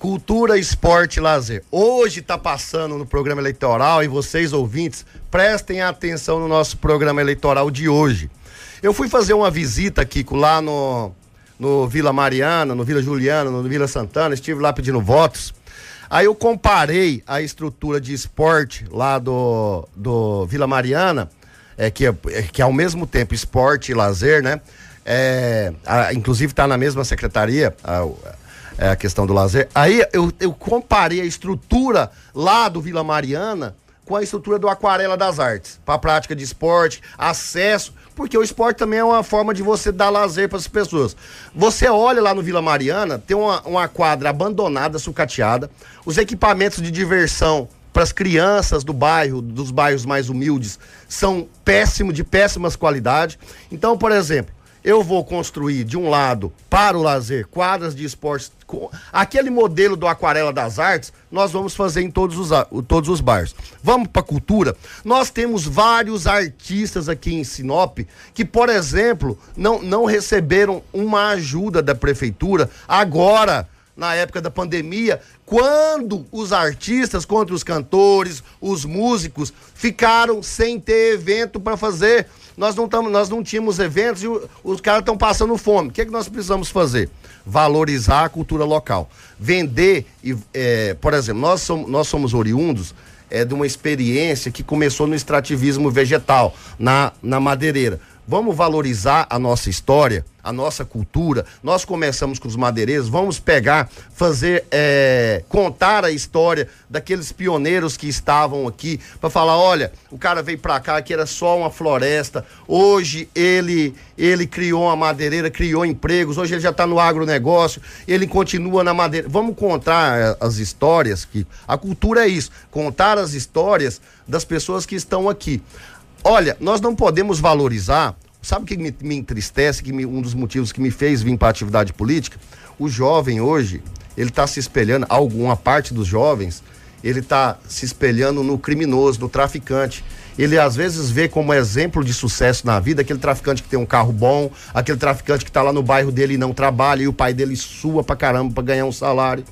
Speaker 6: Cultura, esporte e lazer. Hoje está passando no programa eleitoral e vocês ouvintes prestem atenção no nosso programa eleitoral de hoje. Eu fui fazer uma visita, Kiko, lá no, no Vila Mariana, no Vila Juliana, no Vila Santana, estive lá pedindo votos. Aí eu comparei a estrutura de esporte lá do, do Vila Mariana, é, que, é, que é ao mesmo tempo esporte e lazer, né? É, a, inclusive está na mesma secretaria, a, é, a questão do lazer. Aí eu, eu comparei a estrutura lá do Vila Mariana com a estrutura do Aquarela das Artes, para prática de esporte, acesso, porque o esporte também é uma forma de você dar lazer para as pessoas. Você olha lá no Vila Mariana, tem uma, uma quadra abandonada, sucateada, os equipamentos de diversão para as crianças do bairro, dos bairros mais humildes, são péssimos, de péssimas qualidade. Então, por exemplo, eu vou construir de um lado para o lazer quadras de esportes aquele modelo do aquarela das artes nós vamos fazer em todos os todos os bairros vamos para cultura? Nós temos vários artistas aqui em Sinop que por exemplo não não receberam uma ajuda da prefeitura agora na época da pandemia, quando os artistas, contra os cantores, os músicos, ficaram sem ter evento para fazer nós não, tamo, nós não tínhamos eventos e o, os caras estão passando fome. O que, é que nós precisamos fazer? Valorizar a cultura local. Vender, e, é, por exemplo, nós somos, nós somos oriundos é, de uma experiência que começou no extrativismo vegetal, na, na madeireira. Vamos valorizar a nossa história, a nossa cultura. Nós começamos com os madeireiros, vamos pegar, fazer, é, contar a história daqueles pioneiros que estavam aqui, para falar: olha, o cara veio para cá que era só uma floresta, hoje ele ele criou uma madeireira, criou empregos, hoje ele já está no agronegócio, ele continua na madeira. Vamos contar é, as histórias que a cultura é isso, contar as histórias das pessoas que estão aqui Olha, nós não podemos valorizar. Sabe o que me, me entristece, que me, um dos motivos que me fez vir para a atividade política? O jovem hoje, ele está se espelhando, alguma parte dos jovens, ele está se espelhando no criminoso, no traficante. Ele às vezes vê como exemplo de sucesso na vida aquele traficante que tem um carro bom, aquele traficante que está lá no bairro dele e não trabalha, e o pai dele sua pra caramba para ganhar um salário.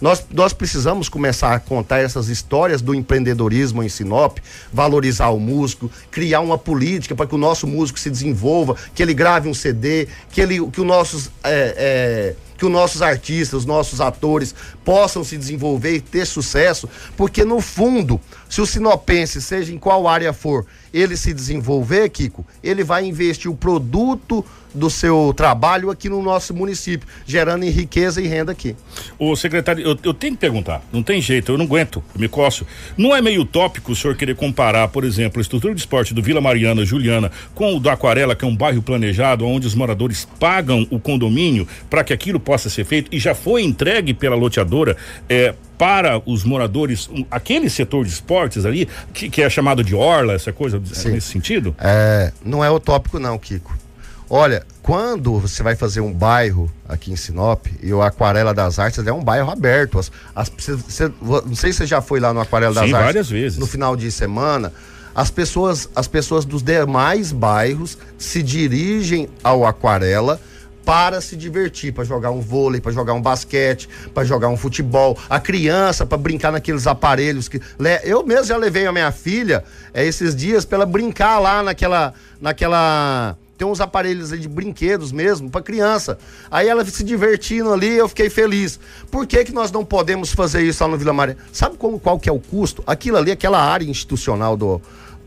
Speaker 6: Nós, nós precisamos começar a contar essas histórias do empreendedorismo em Sinop, valorizar o músico, criar uma política para que o nosso músico se desenvolva, que ele grave um CD, que, ele, que, os nossos, é, é, que os nossos artistas, os nossos atores possam se desenvolver e ter sucesso, porque no fundo, se o sinopense, seja em qual área for, ele se desenvolver, Kiko, ele vai investir o produto do seu trabalho aqui no nosso município, gerando riqueza e renda aqui.
Speaker 2: O secretário, eu, eu, tenho que perguntar, não tem jeito, eu não aguento, eu me coço. Não é meio utópico o senhor querer comparar, por exemplo, a estrutura de esporte do Vila Mariana, Juliana, com o do Aquarela, que é um bairro planejado, onde os moradores pagam o condomínio para que aquilo possa ser feito e já foi entregue pela loteadora é, para os moradores, um, aquele setor de esportes ali, que, que, é chamado de orla, essa coisa, Sim. nesse sentido?
Speaker 6: É, não é utópico não, Kiko. Olha, quando você vai fazer um bairro aqui em Sinop, e o Aquarela das Artes é um bairro aberto. As, as, você, não sei se você já foi lá no Aquarela das
Speaker 2: Sim,
Speaker 6: Artes.
Speaker 2: várias vezes.
Speaker 6: No final de semana. As pessoas, as pessoas dos demais bairros se dirigem ao Aquarela para se divertir, para jogar um vôlei, para jogar um basquete, para jogar um futebol. A criança para brincar naqueles aparelhos que eu mesmo já levei a minha filha é, esses dias para ela brincar lá naquela naquela tem uns aparelhos de brinquedos mesmo para criança. Aí ela se divertindo ali, eu fiquei feliz. Por que que nós não podemos fazer isso lá no Vila Maria? Sabe como, qual que é o custo? Aquilo ali, aquela área institucional do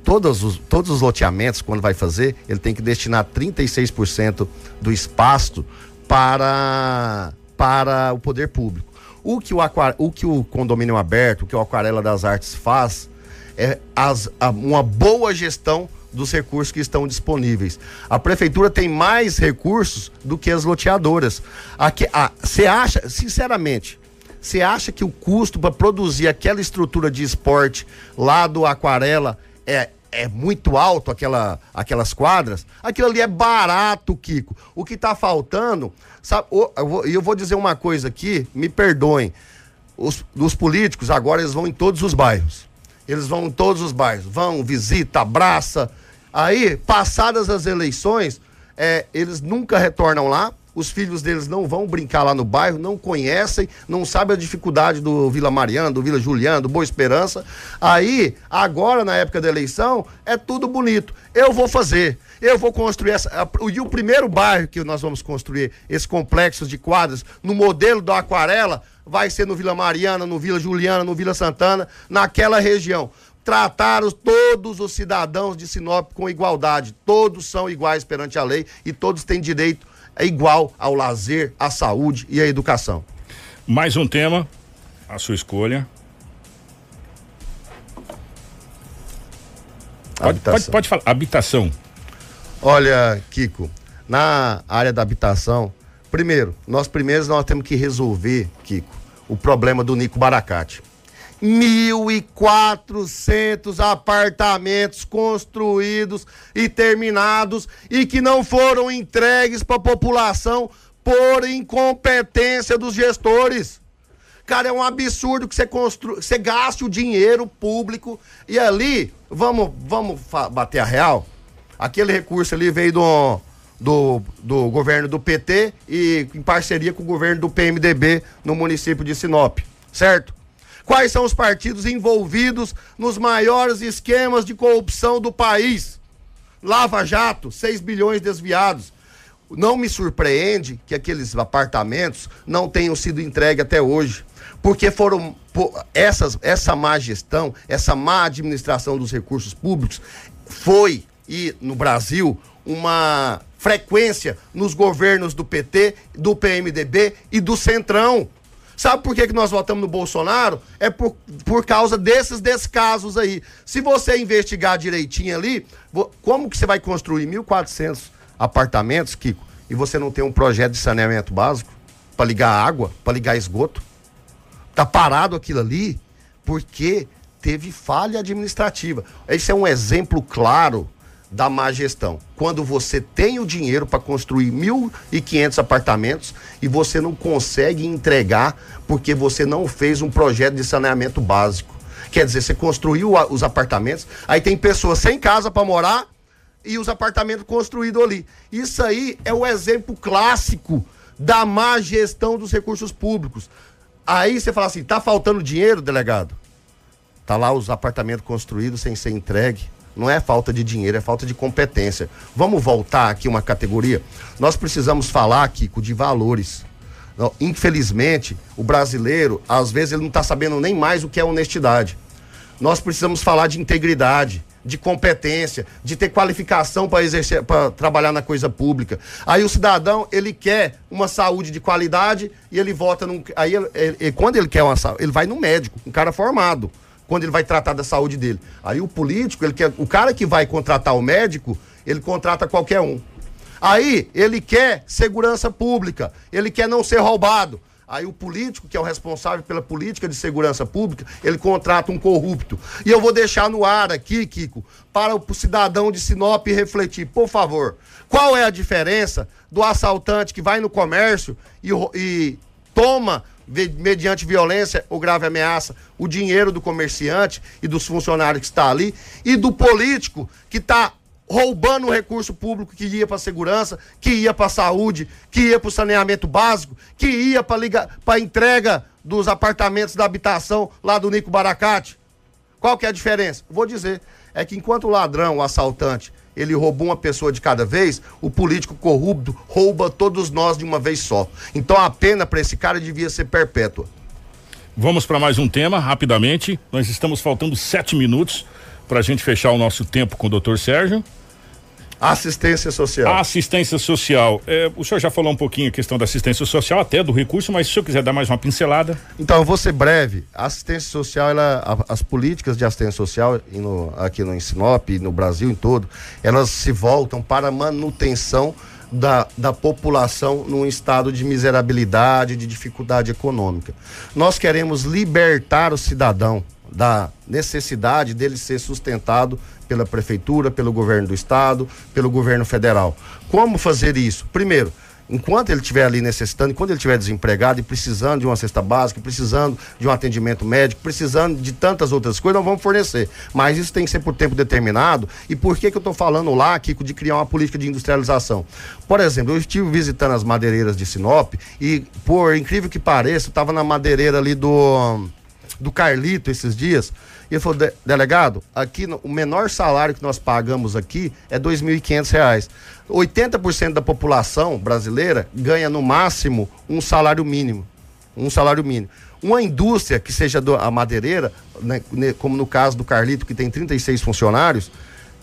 Speaker 6: todos os, todos os loteamentos quando vai fazer, ele tem que destinar 36% do espaço para para o poder público. O que o, aquar, o que o condomínio aberto, o que o Aquarela das Artes faz é as, a, uma boa gestão dos recursos que estão disponíveis. A prefeitura tem mais recursos do que as loteadoras. Você acha, sinceramente, você acha que o custo para produzir aquela estrutura de esporte lá do Aquarela é, é muito alto, aquela, aquelas quadras? Aquilo ali é barato, Kiko. O que está faltando, sabe? Eu vou, eu vou dizer uma coisa aqui, me perdoem. Os, os políticos agora eles vão em todos os bairros. Eles vão em todos os bairros, vão, visita, abraça. Aí, passadas as eleições, é, eles nunca retornam lá. Os filhos deles não vão brincar lá no bairro, não conhecem, não sabem a dificuldade do Vila Mariana, do Vila Juliana, do Boa Esperança. Aí, agora, na época da eleição, é tudo bonito. Eu vou fazer eu vou construir essa. E o primeiro bairro que nós vamos construir, esse complexo de quadras, no modelo da Aquarela, vai ser no Vila Mariana, no Vila Juliana, no Vila Santana, naquela região. Tratar os, todos os cidadãos de Sinop com igualdade. Todos são iguais perante a lei e todos têm direito igual ao lazer, à saúde e à educação.
Speaker 2: Mais um tema, a sua escolha. Pode, pode, pode falar. Habitação.
Speaker 6: Olha, Kiko, na área da habitação, primeiro, nós primeiros nós temos que resolver, Kiko, o problema do Nico Baracate. 1.400 apartamentos construídos e terminados e que não foram entregues para a população por incompetência dos gestores. Cara, é um absurdo que você constru... você gaste o dinheiro público e ali, vamos, vamos bater a real? Aquele recurso ali veio do, do, do governo do PT e em parceria com o governo do PMDB no município de Sinop, certo? Quais são os partidos envolvidos nos maiores esquemas de corrupção do país? Lava Jato, 6 bilhões desviados. Não me surpreende que aqueles apartamentos não tenham sido entregues até hoje. Porque foram essas, essa má gestão, essa má administração dos recursos públicos foi e no Brasil uma frequência nos governos do PT, do PMDB e do Centrão. Sabe por que, que nós votamos no Bolsonaro? É por, por causa desses descasos aí. Se você investigar direitinho ali, como que você vai construir 1.400 apartamentos, Kiko, e você não tem um projeto de saneamento básico para ligar água, para ligar esgoto? Tá parado aquilo ali porque teve falha administrativa. Esse é um exemplo claro da má gestão. Quando você tem o dinheiro para construir 1.500 apartamentos e você não consegue entregar porque você não fez um projeto de saneamento básico. Quer dizer, você construiu os apartamentos, aí tem pessoas sem casa para morar e os apartamentos construídos ali. Isso aí é o exemplo clássico da má gestão dos recursos públicos. Aí você fala assim: tá faltando dinheiro, delegado? Tá lá os apartamentos construídos sem ser entregue. Não é falta de dinheiro, é falta de competência. Vamos voltar aqui uma categoria? Nós precisamos falar, Kiko, de valores. Infelizmente, o brasileiro, às vezes, ele não está sabendo nem mais o que é honestidade. Nós precisamos falar de integridade, de competência, de ter qualificação para exercer, para trabalhar na coisa pública. Aí o cidadão, ele quer uma saúde de qualidade e ele vota num, aí ele, ele, quando ele quer uma saúde, ele vai no médico, um cara formado, quando ele vai tratar da saúde dele. Aí o político, ele quer, o cara que vai contratar o médico, ele contrata qualquer um. Aí ele quer segurança pública, ele quer não ser roubado. Aí o político, que é o responsável pela política de segurança pública, ele contrata um corrupto. E eu vou deixar no ar aqui, Kiko, para o cidadão de Sinop refletir, por favor. Qual é a diferença do assaltante que vai no comércio e, e toma mediante violência ou grave ameaça, o dinheiro do comerciante e dos funcionários que está ali, e do político que está roubando o recurso público que ia para segurança, que ia para saúde, que ia para o saneamento básico, que ia para entrega dos apartamentos da habitação lá do Nico Baracate. Qual que é a diferença? Vou dizer, é que enquanto o ladrão, o assaltante, ele roubou uma pessoa de cada vez, o político corrupto rouba todos nós de uma vez só. Então a pena para esse cara devia ser perpétua.
Speaker 2: Vamos para mais um tema, rapidamente. Nós estamos faltando sete minutos para a gente fechar o nosso tempo com o doutor Sérgio.
Speaker 6: Assistência social.
Speaker 2: Assistência social. É, o senhor já falou um pouquinho a questão da assistência social, até do recurso, mas se o senhor quiser dar mais uma pincelada.
Speaker 6: Então, eu vou ser breve. A assistência social, ela, a, as políticas de assistência social no, aqui no Sinop, no Brasil em todo, elas se voltam para a manutenção da, da população num estado de miserabilidade, de dificuldade econômica. Nós queremos libertar o cidadão da necessidade dele ser sustentado pela prefeitura, pelo governo do estado, pelo governo federal. Como fazer isso? Primeiro, enquanto ele estiver ali necessitando, enquanto ele estiver desempregado e precisando de uma cesta básica, precisando de um atendimento médico, precisando de tantas outras coisas, nós vamos fornecer. Mas isso tem que ser por tempo determinado. E por que, que eu estou falando lá, Kiko, de criar uma política de industrialização? Por exemplo, eu estive visitando as madeireiras de Sinop e, por incrível que pareça, estava na madeireira ali do, do Carlito esses dias. Ele falou, de, delegado, aqui no, o menor salário que nós pagamos aqui é R$ 2.500. 80% da população brasileira ganha no máximo um salário mínimo. Um salário mínimo. Uma indústria que seja do, a madeireira, né, como no caso do Carlito, que tem 36 funcionários,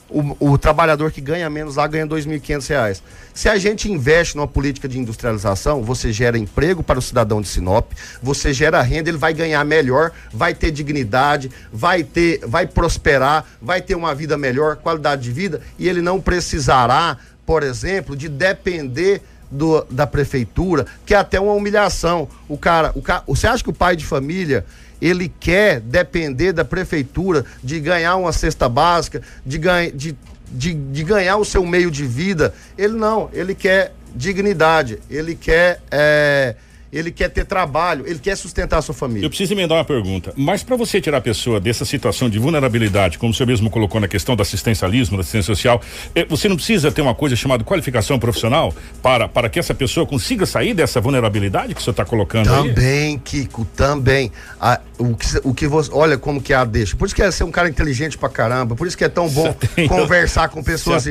Speaker 6: o, o, trabalhador que ganha menos lá ganha R$ 2.500. Se a gente investe numa política de industrialização, você gera emprego para o cidadão de Sinop, você gera renda, ele vai ganhar melhor, vai ter dignidade, vai ter, vai prosperar, vai ter uma vida melhor, qualidade de vida, e ele não precisará, por exemplo, de depender do, da prefeitura, que é até uma humilhação. O cara, o cara, você acha que o pai de família ele quer depender da prefeitura de ganhar uma cesta básica, de, de, de, de ganhar o seu meio de vida. Ele não, ele quer dignidade, ele quer é, ele quer ter trabalho, ele quer sustentar a sua família.
Speaker 2: Eu preciso emendar uma pergunta. Mas para você tirar a pessoa dessa situação de vulnerabilidade, como o senhor mesmo colocou na questão do assistencialismo, da assistência social, eh, você não precisa ter uma coisa chamada qualificação profissional para, para que essa pessoa consiga sair dessa vulnerabilidade que o senhor está colocando
Speaker 6: também, aí? Kiko, também. Ah, o, que, o que você. Olha como que é a deixa. Por isso que é ser um cara inteligente pra caramba. Por isso que é tão bom conversar com pessoas.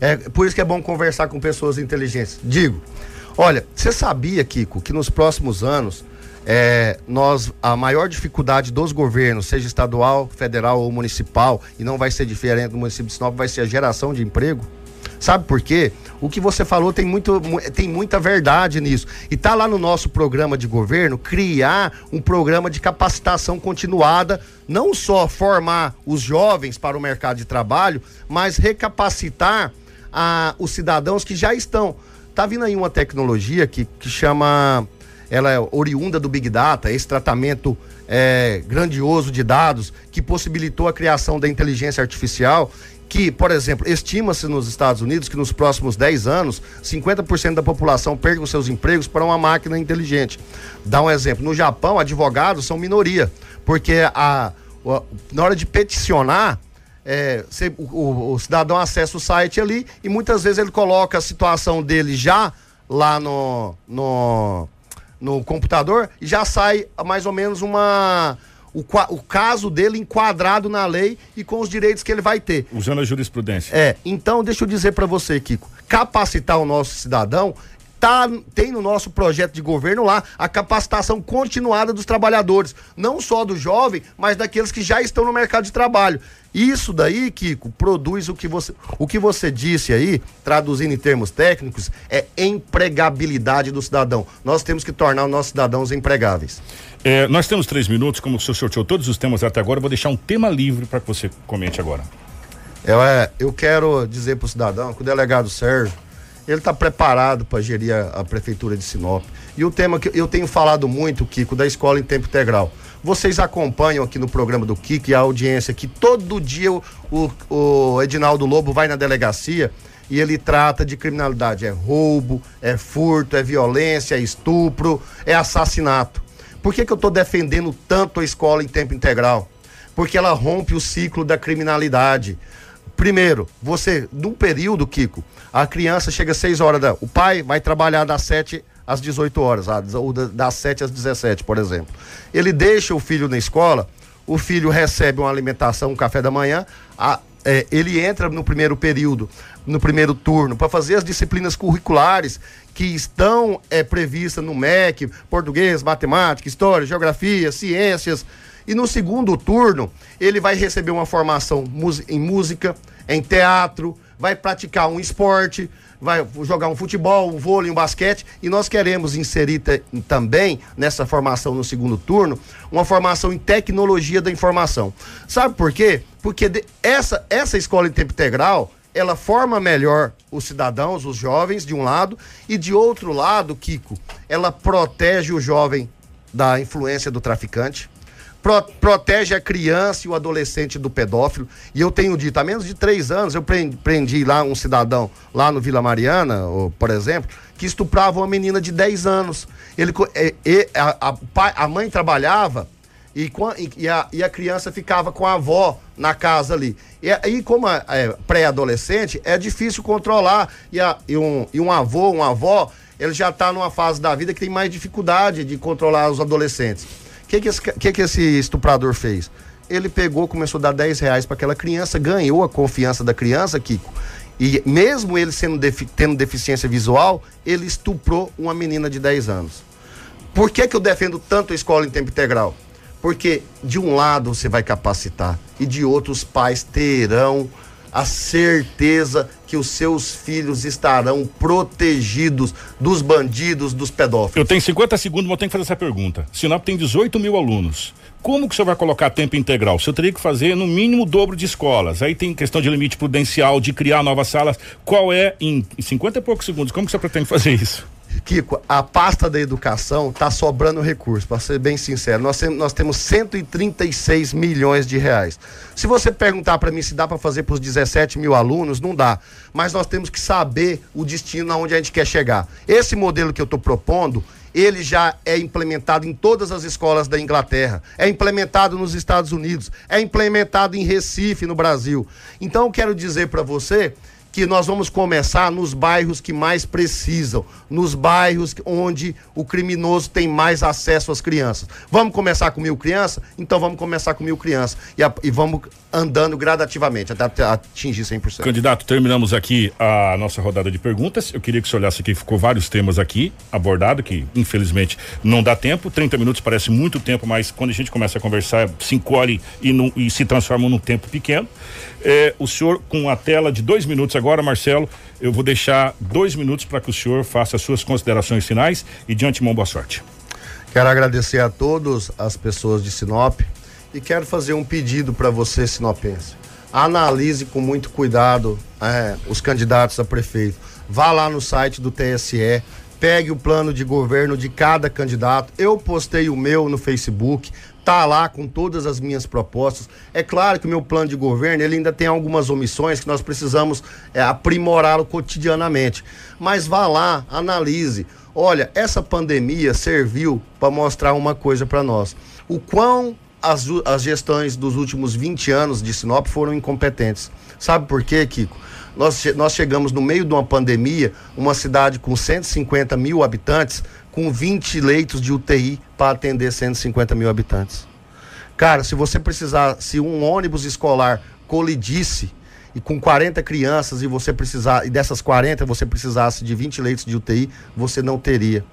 Speaker 6: É, por isso que é bom conversar com pessoas inteligentes. Digo. Olha, você sabia, Kiko, que nos próximos anos é, nós a maior dificuldade dos governos, seja estadual, federal ou municipal, e não vai ser diferente do município de Sinop, vai ser a geração de emprego? Sabe por quê? O que você falou tem, muito, tem muita verdade nisso. E tá lá no nosso programa de governo criar um programa de capacitação continuada, não só formar os jovens para o mercado de trabalho, mas recapacitar a, os cidadãos que já estão. Tá vindo aí uma tecnologia que, que chama ela é oriunda do Big Data, esse tratamento é, grandioso de dados que possibilitou a criação da inteligência artificial que, por exemplo, estima-se nos Estados Unidos que nos próximos 10 anos, 50% da população perca os seus empregos para uma máquina inteligente. Dá um exemplo. No Japão, advogados são minoria, porque a, a na hora de peticionar, é, o, o, o, cidadão acessa o site ali e muitas vezes ele coloca a situação dele já lá no, no, no computador e já sai mais ou menos uma o, o caso dele enquadrado na lei e com os direitos que ele vai ter.
Speaker 2: Usando a jurisprudência.
Speaker 6: É, então deixa eu dizer para você, Kiko, capacitar o nosso cidadão Tá, tem no nosso projeto de governo lá a capacitação continuada dos trabalhadores, não só do jovem, mas daqueles que já estão no mercado de trabalho. Isso daí, Kiko, produz o que você, o que você disse aí, traduzindo em termos técnicos, é empregabilidade do cidadão. Nós temos que tornar os nossos cidadãos empregáveis.
Speaker 2: É, nós temos três minutos, como o senhor sorteou todos os temas até agora, eu vou deixar um tema livre para que você comente agora.
Speaker 6: Eu, é, eu quero dizer para o cidadão que o delegado Sérgio, ele está preparado para gerir a, a, prefeitura de Sinop. E o tema que eu tenho falado muito, Kiko, da escola em tempo integral. Vocês acompanham aqui no programa do Kiko e a audiência que todo dia o, o, o Edinaldo Lobo vai na delegacia e ele trata de criminalidade. É roubo, é furto, é violência, é estupro, é assassinato. Por que, que eu estou defendendo tanto a escola em tempo integral? Porque ela rompe o ciclo da criminalidade. Primeiro, você, num período, Kiko, a criança chega às 6 horas da. O pai vai trabalhar das 7 às 18 horas, ou das 7 às 17, por exemplo. Ele deixa o filho na escola, o filho recebe uma alimentação, um café da manhã, a, é, ele entra no primeiro período, no primeiro turno, para fazer as disciplinas curriculares que estão é, previstas no MEC, português, matemática, história, geografia, ciências. E no segundo turno, ele vai receber uma formação em música, em teatro, vai praticar um esporte, vai jogar um futebol, um vôlei, um basquete, e nós queremos inserir também nessa formação no segundo turno uma formação em tecnologia da informação. Sabe por quê? Porque essa, essa escola em tempo integral ela forma melhor os cidadãos, os jovens, de um lado, e de outro lado, Kiko, ela protege o jovem da influência do traficante, pro, protege a criança e o adolescente do pedófilo. E eu tenho dito, há menos de três anos, eu prendi, prendi lá um cidadão, lá no Vila Mariana, ou, por exemplo, que estuprava uma menina de 10 anos. Ele, e, a, a, a mãe trabalhava e, e, a, e a criança ficava com a avó na casa ali. E aí, como é, é pré-adolescente, é difícil controlar. E, a, e, um, e um avô, uma avó, ele já está numa fase da vida que tem mais dificuldade de controlar os adolescentes. Que, que, esse, que, que esse estuprador fez? Ele pegou, começou a dar 10 reais para aquela criança, ganhou a confiança da criança, Kiko. E mesmo ele sendo defi tendo deficiência visual, ele estuprou uma menina de 10 anos. Por que, que eu defendo tanto a escola em tempo integral? Porque de um lado você vai capacitar e de outro os pais terão a certeza que os seus filhos estarão protegidos dos bandidos, dos pedófilos.
Speaker 2: Eu tenho 50 segundos, mas eu tenho que fazer essa pergunta. Sinop tem 18 mil alunos. Como que o senhor vai colocar tempo integral? Senhor teria que fazer no mínimo o dobro de escolas. Aí tem questão de limite prudencial, de criar novas salas. Qual é, em 50 e poucos segundos, como que senhor pretende fazer isso?
Speaker 6: Kiko, a pasta da educação está sobrando recurso, para ser bem sincero. Nós, nós temos 136 milhões de reais. Se você perguntar para mim se dá para fazer para os 17 mil alunos, não dá. Mas nós temos que saber o destino aonde a gente quer chegar. Esse modelo que eu estou propondo, ele já é implementado em todas as escolas da Inglaterra, é implementado nos Estados Unidos, é implementado em Recife, no Brasil. Então, eu quero dizer para você que nós vamos começar nos bairros que mais precisam, nos bairros onde o criminoso tem mais acesso às crianças. Vamos começar com mil crianças? Então vamos começar com mil crianças e, a, e vamos andando gradativamente até atingir 100%.
Speaker 2: Candidato, terminamos aqui a nossa rodada de perguntas. Eu queria que você olhasse aqui, ficou vários temas aqui abordados, que infelizmente não dá tempo. 30 minutos parece muito tempo, mas quando a gente começa a conversar, se encolhe e, e se transforma num tempo pequeno. É, o senhor, com a tela de dois minutos agora, Marcelo, eu vou deixar dois minutos para que o senhor faça as suas considerações finais e de antemão boa sorte.
Speaker 6: Quero agradecer a todos as pessoas de Sinop e quero fazer um pedido para você, sinopense. Analise com muito cuidado é, os candidatos a prefeito. Vá lá no site do TSE, pegue o plano de governo de cada candidato. Eu postei o meu no Facebook, tá lá com todas as minhas propostas. É claro que o meu plano de governo ele ainda tem algumas omissões que nós precisamos é, aprimorá-lo cotidianamente. Mas vá lá, analise. Olha, essa pandemia serviu para mostrar uma coisa para nós: o quão as, as gestões dos últimos 20 anos de Sinop foram incompetentes. Sabe por quê, Kiko? Nós, nós chegamos no meio de uma pandemia, uma cidade com 150 mil habitantes, com 20 leitos de UTI para atender 150 mil habitantes. Cara, se você precisar, se um ônibus escolar colidisse e com 40 crianças e você precisar, e dessas 40 você precisasse de 20 leitos de UTI, você não teria.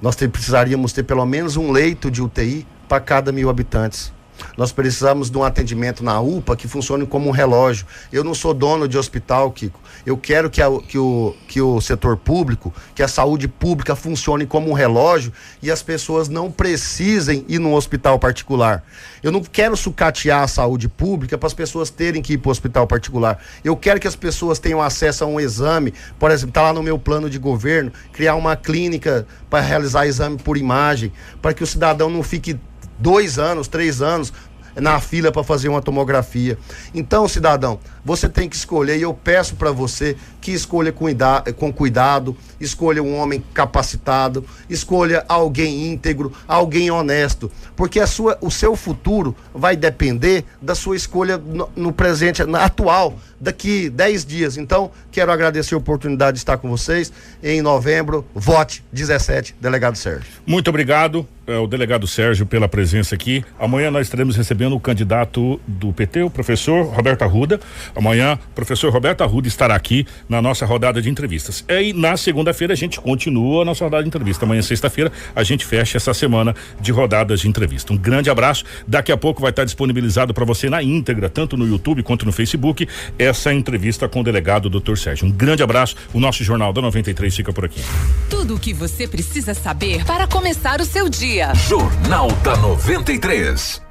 Speaker 6: Nós ter, precisaríamos ter pelo menos um leito de UTI para cada mil habitantes. Nós precisamos de um atendimento na UPA que funcione como um relógio. Eu não sou dono de hospital, Kiko. Eu quero que, a, que, o, que o setor público, que a saúde pública funcione como um relógio e as pessoas não precisem ir num hospital particular. Eu não quero sucatear a saúde pública para as pessoas terem que ir para o hospital particular. Eu quero que as pessoas tenham acesso a um exame, por exemplo, está lá no meu plano de governo, criar uma clínica para realizar exame por imagem, para que o cidadão não fique dois anos, três anos na fila para fazer uma tomografia. Então, cidadão, você tem que escolher e eu peço para você que escolha com, cuidado, escolha um homem capacitado, escolha alguém íntegro, alguém honesto, porque a sua, o seu futuro vai depender da sua escolha no, no presente, na atual, daqui 10 dias. Então, quero agradecer a oportunidade de estar com vocês. Em novembro, vote 17, delegado Sérgio.
Speaker 2: Muito obrigado, é, o delegado Sérgio, pela presença aqui. Amanhã nós estaremos recebendo o candidato do PT, o professor Roberto Arruda. Amanhã, o professor Roberto Arruda estará aqui na nossa rodada de entrevistas. E na segunda-feira a gente continua a nossa rodada de entrevista. Amanhã, sexta-feira, a gente fecha essa semana de rodadas de entrevista. Um grande abraço. Daqui a pouco vai estar disponibilizado para você na íntegra, tanto no YouTube quanto no Facebook, essa entrevista com o delegado Dr. Sérgio. Um grande abraço. O nosso Jornal da 93 fica por aqui.
Speaker 1: Tudo o que você precisa saber para começar o seu dia. Jornal da 93.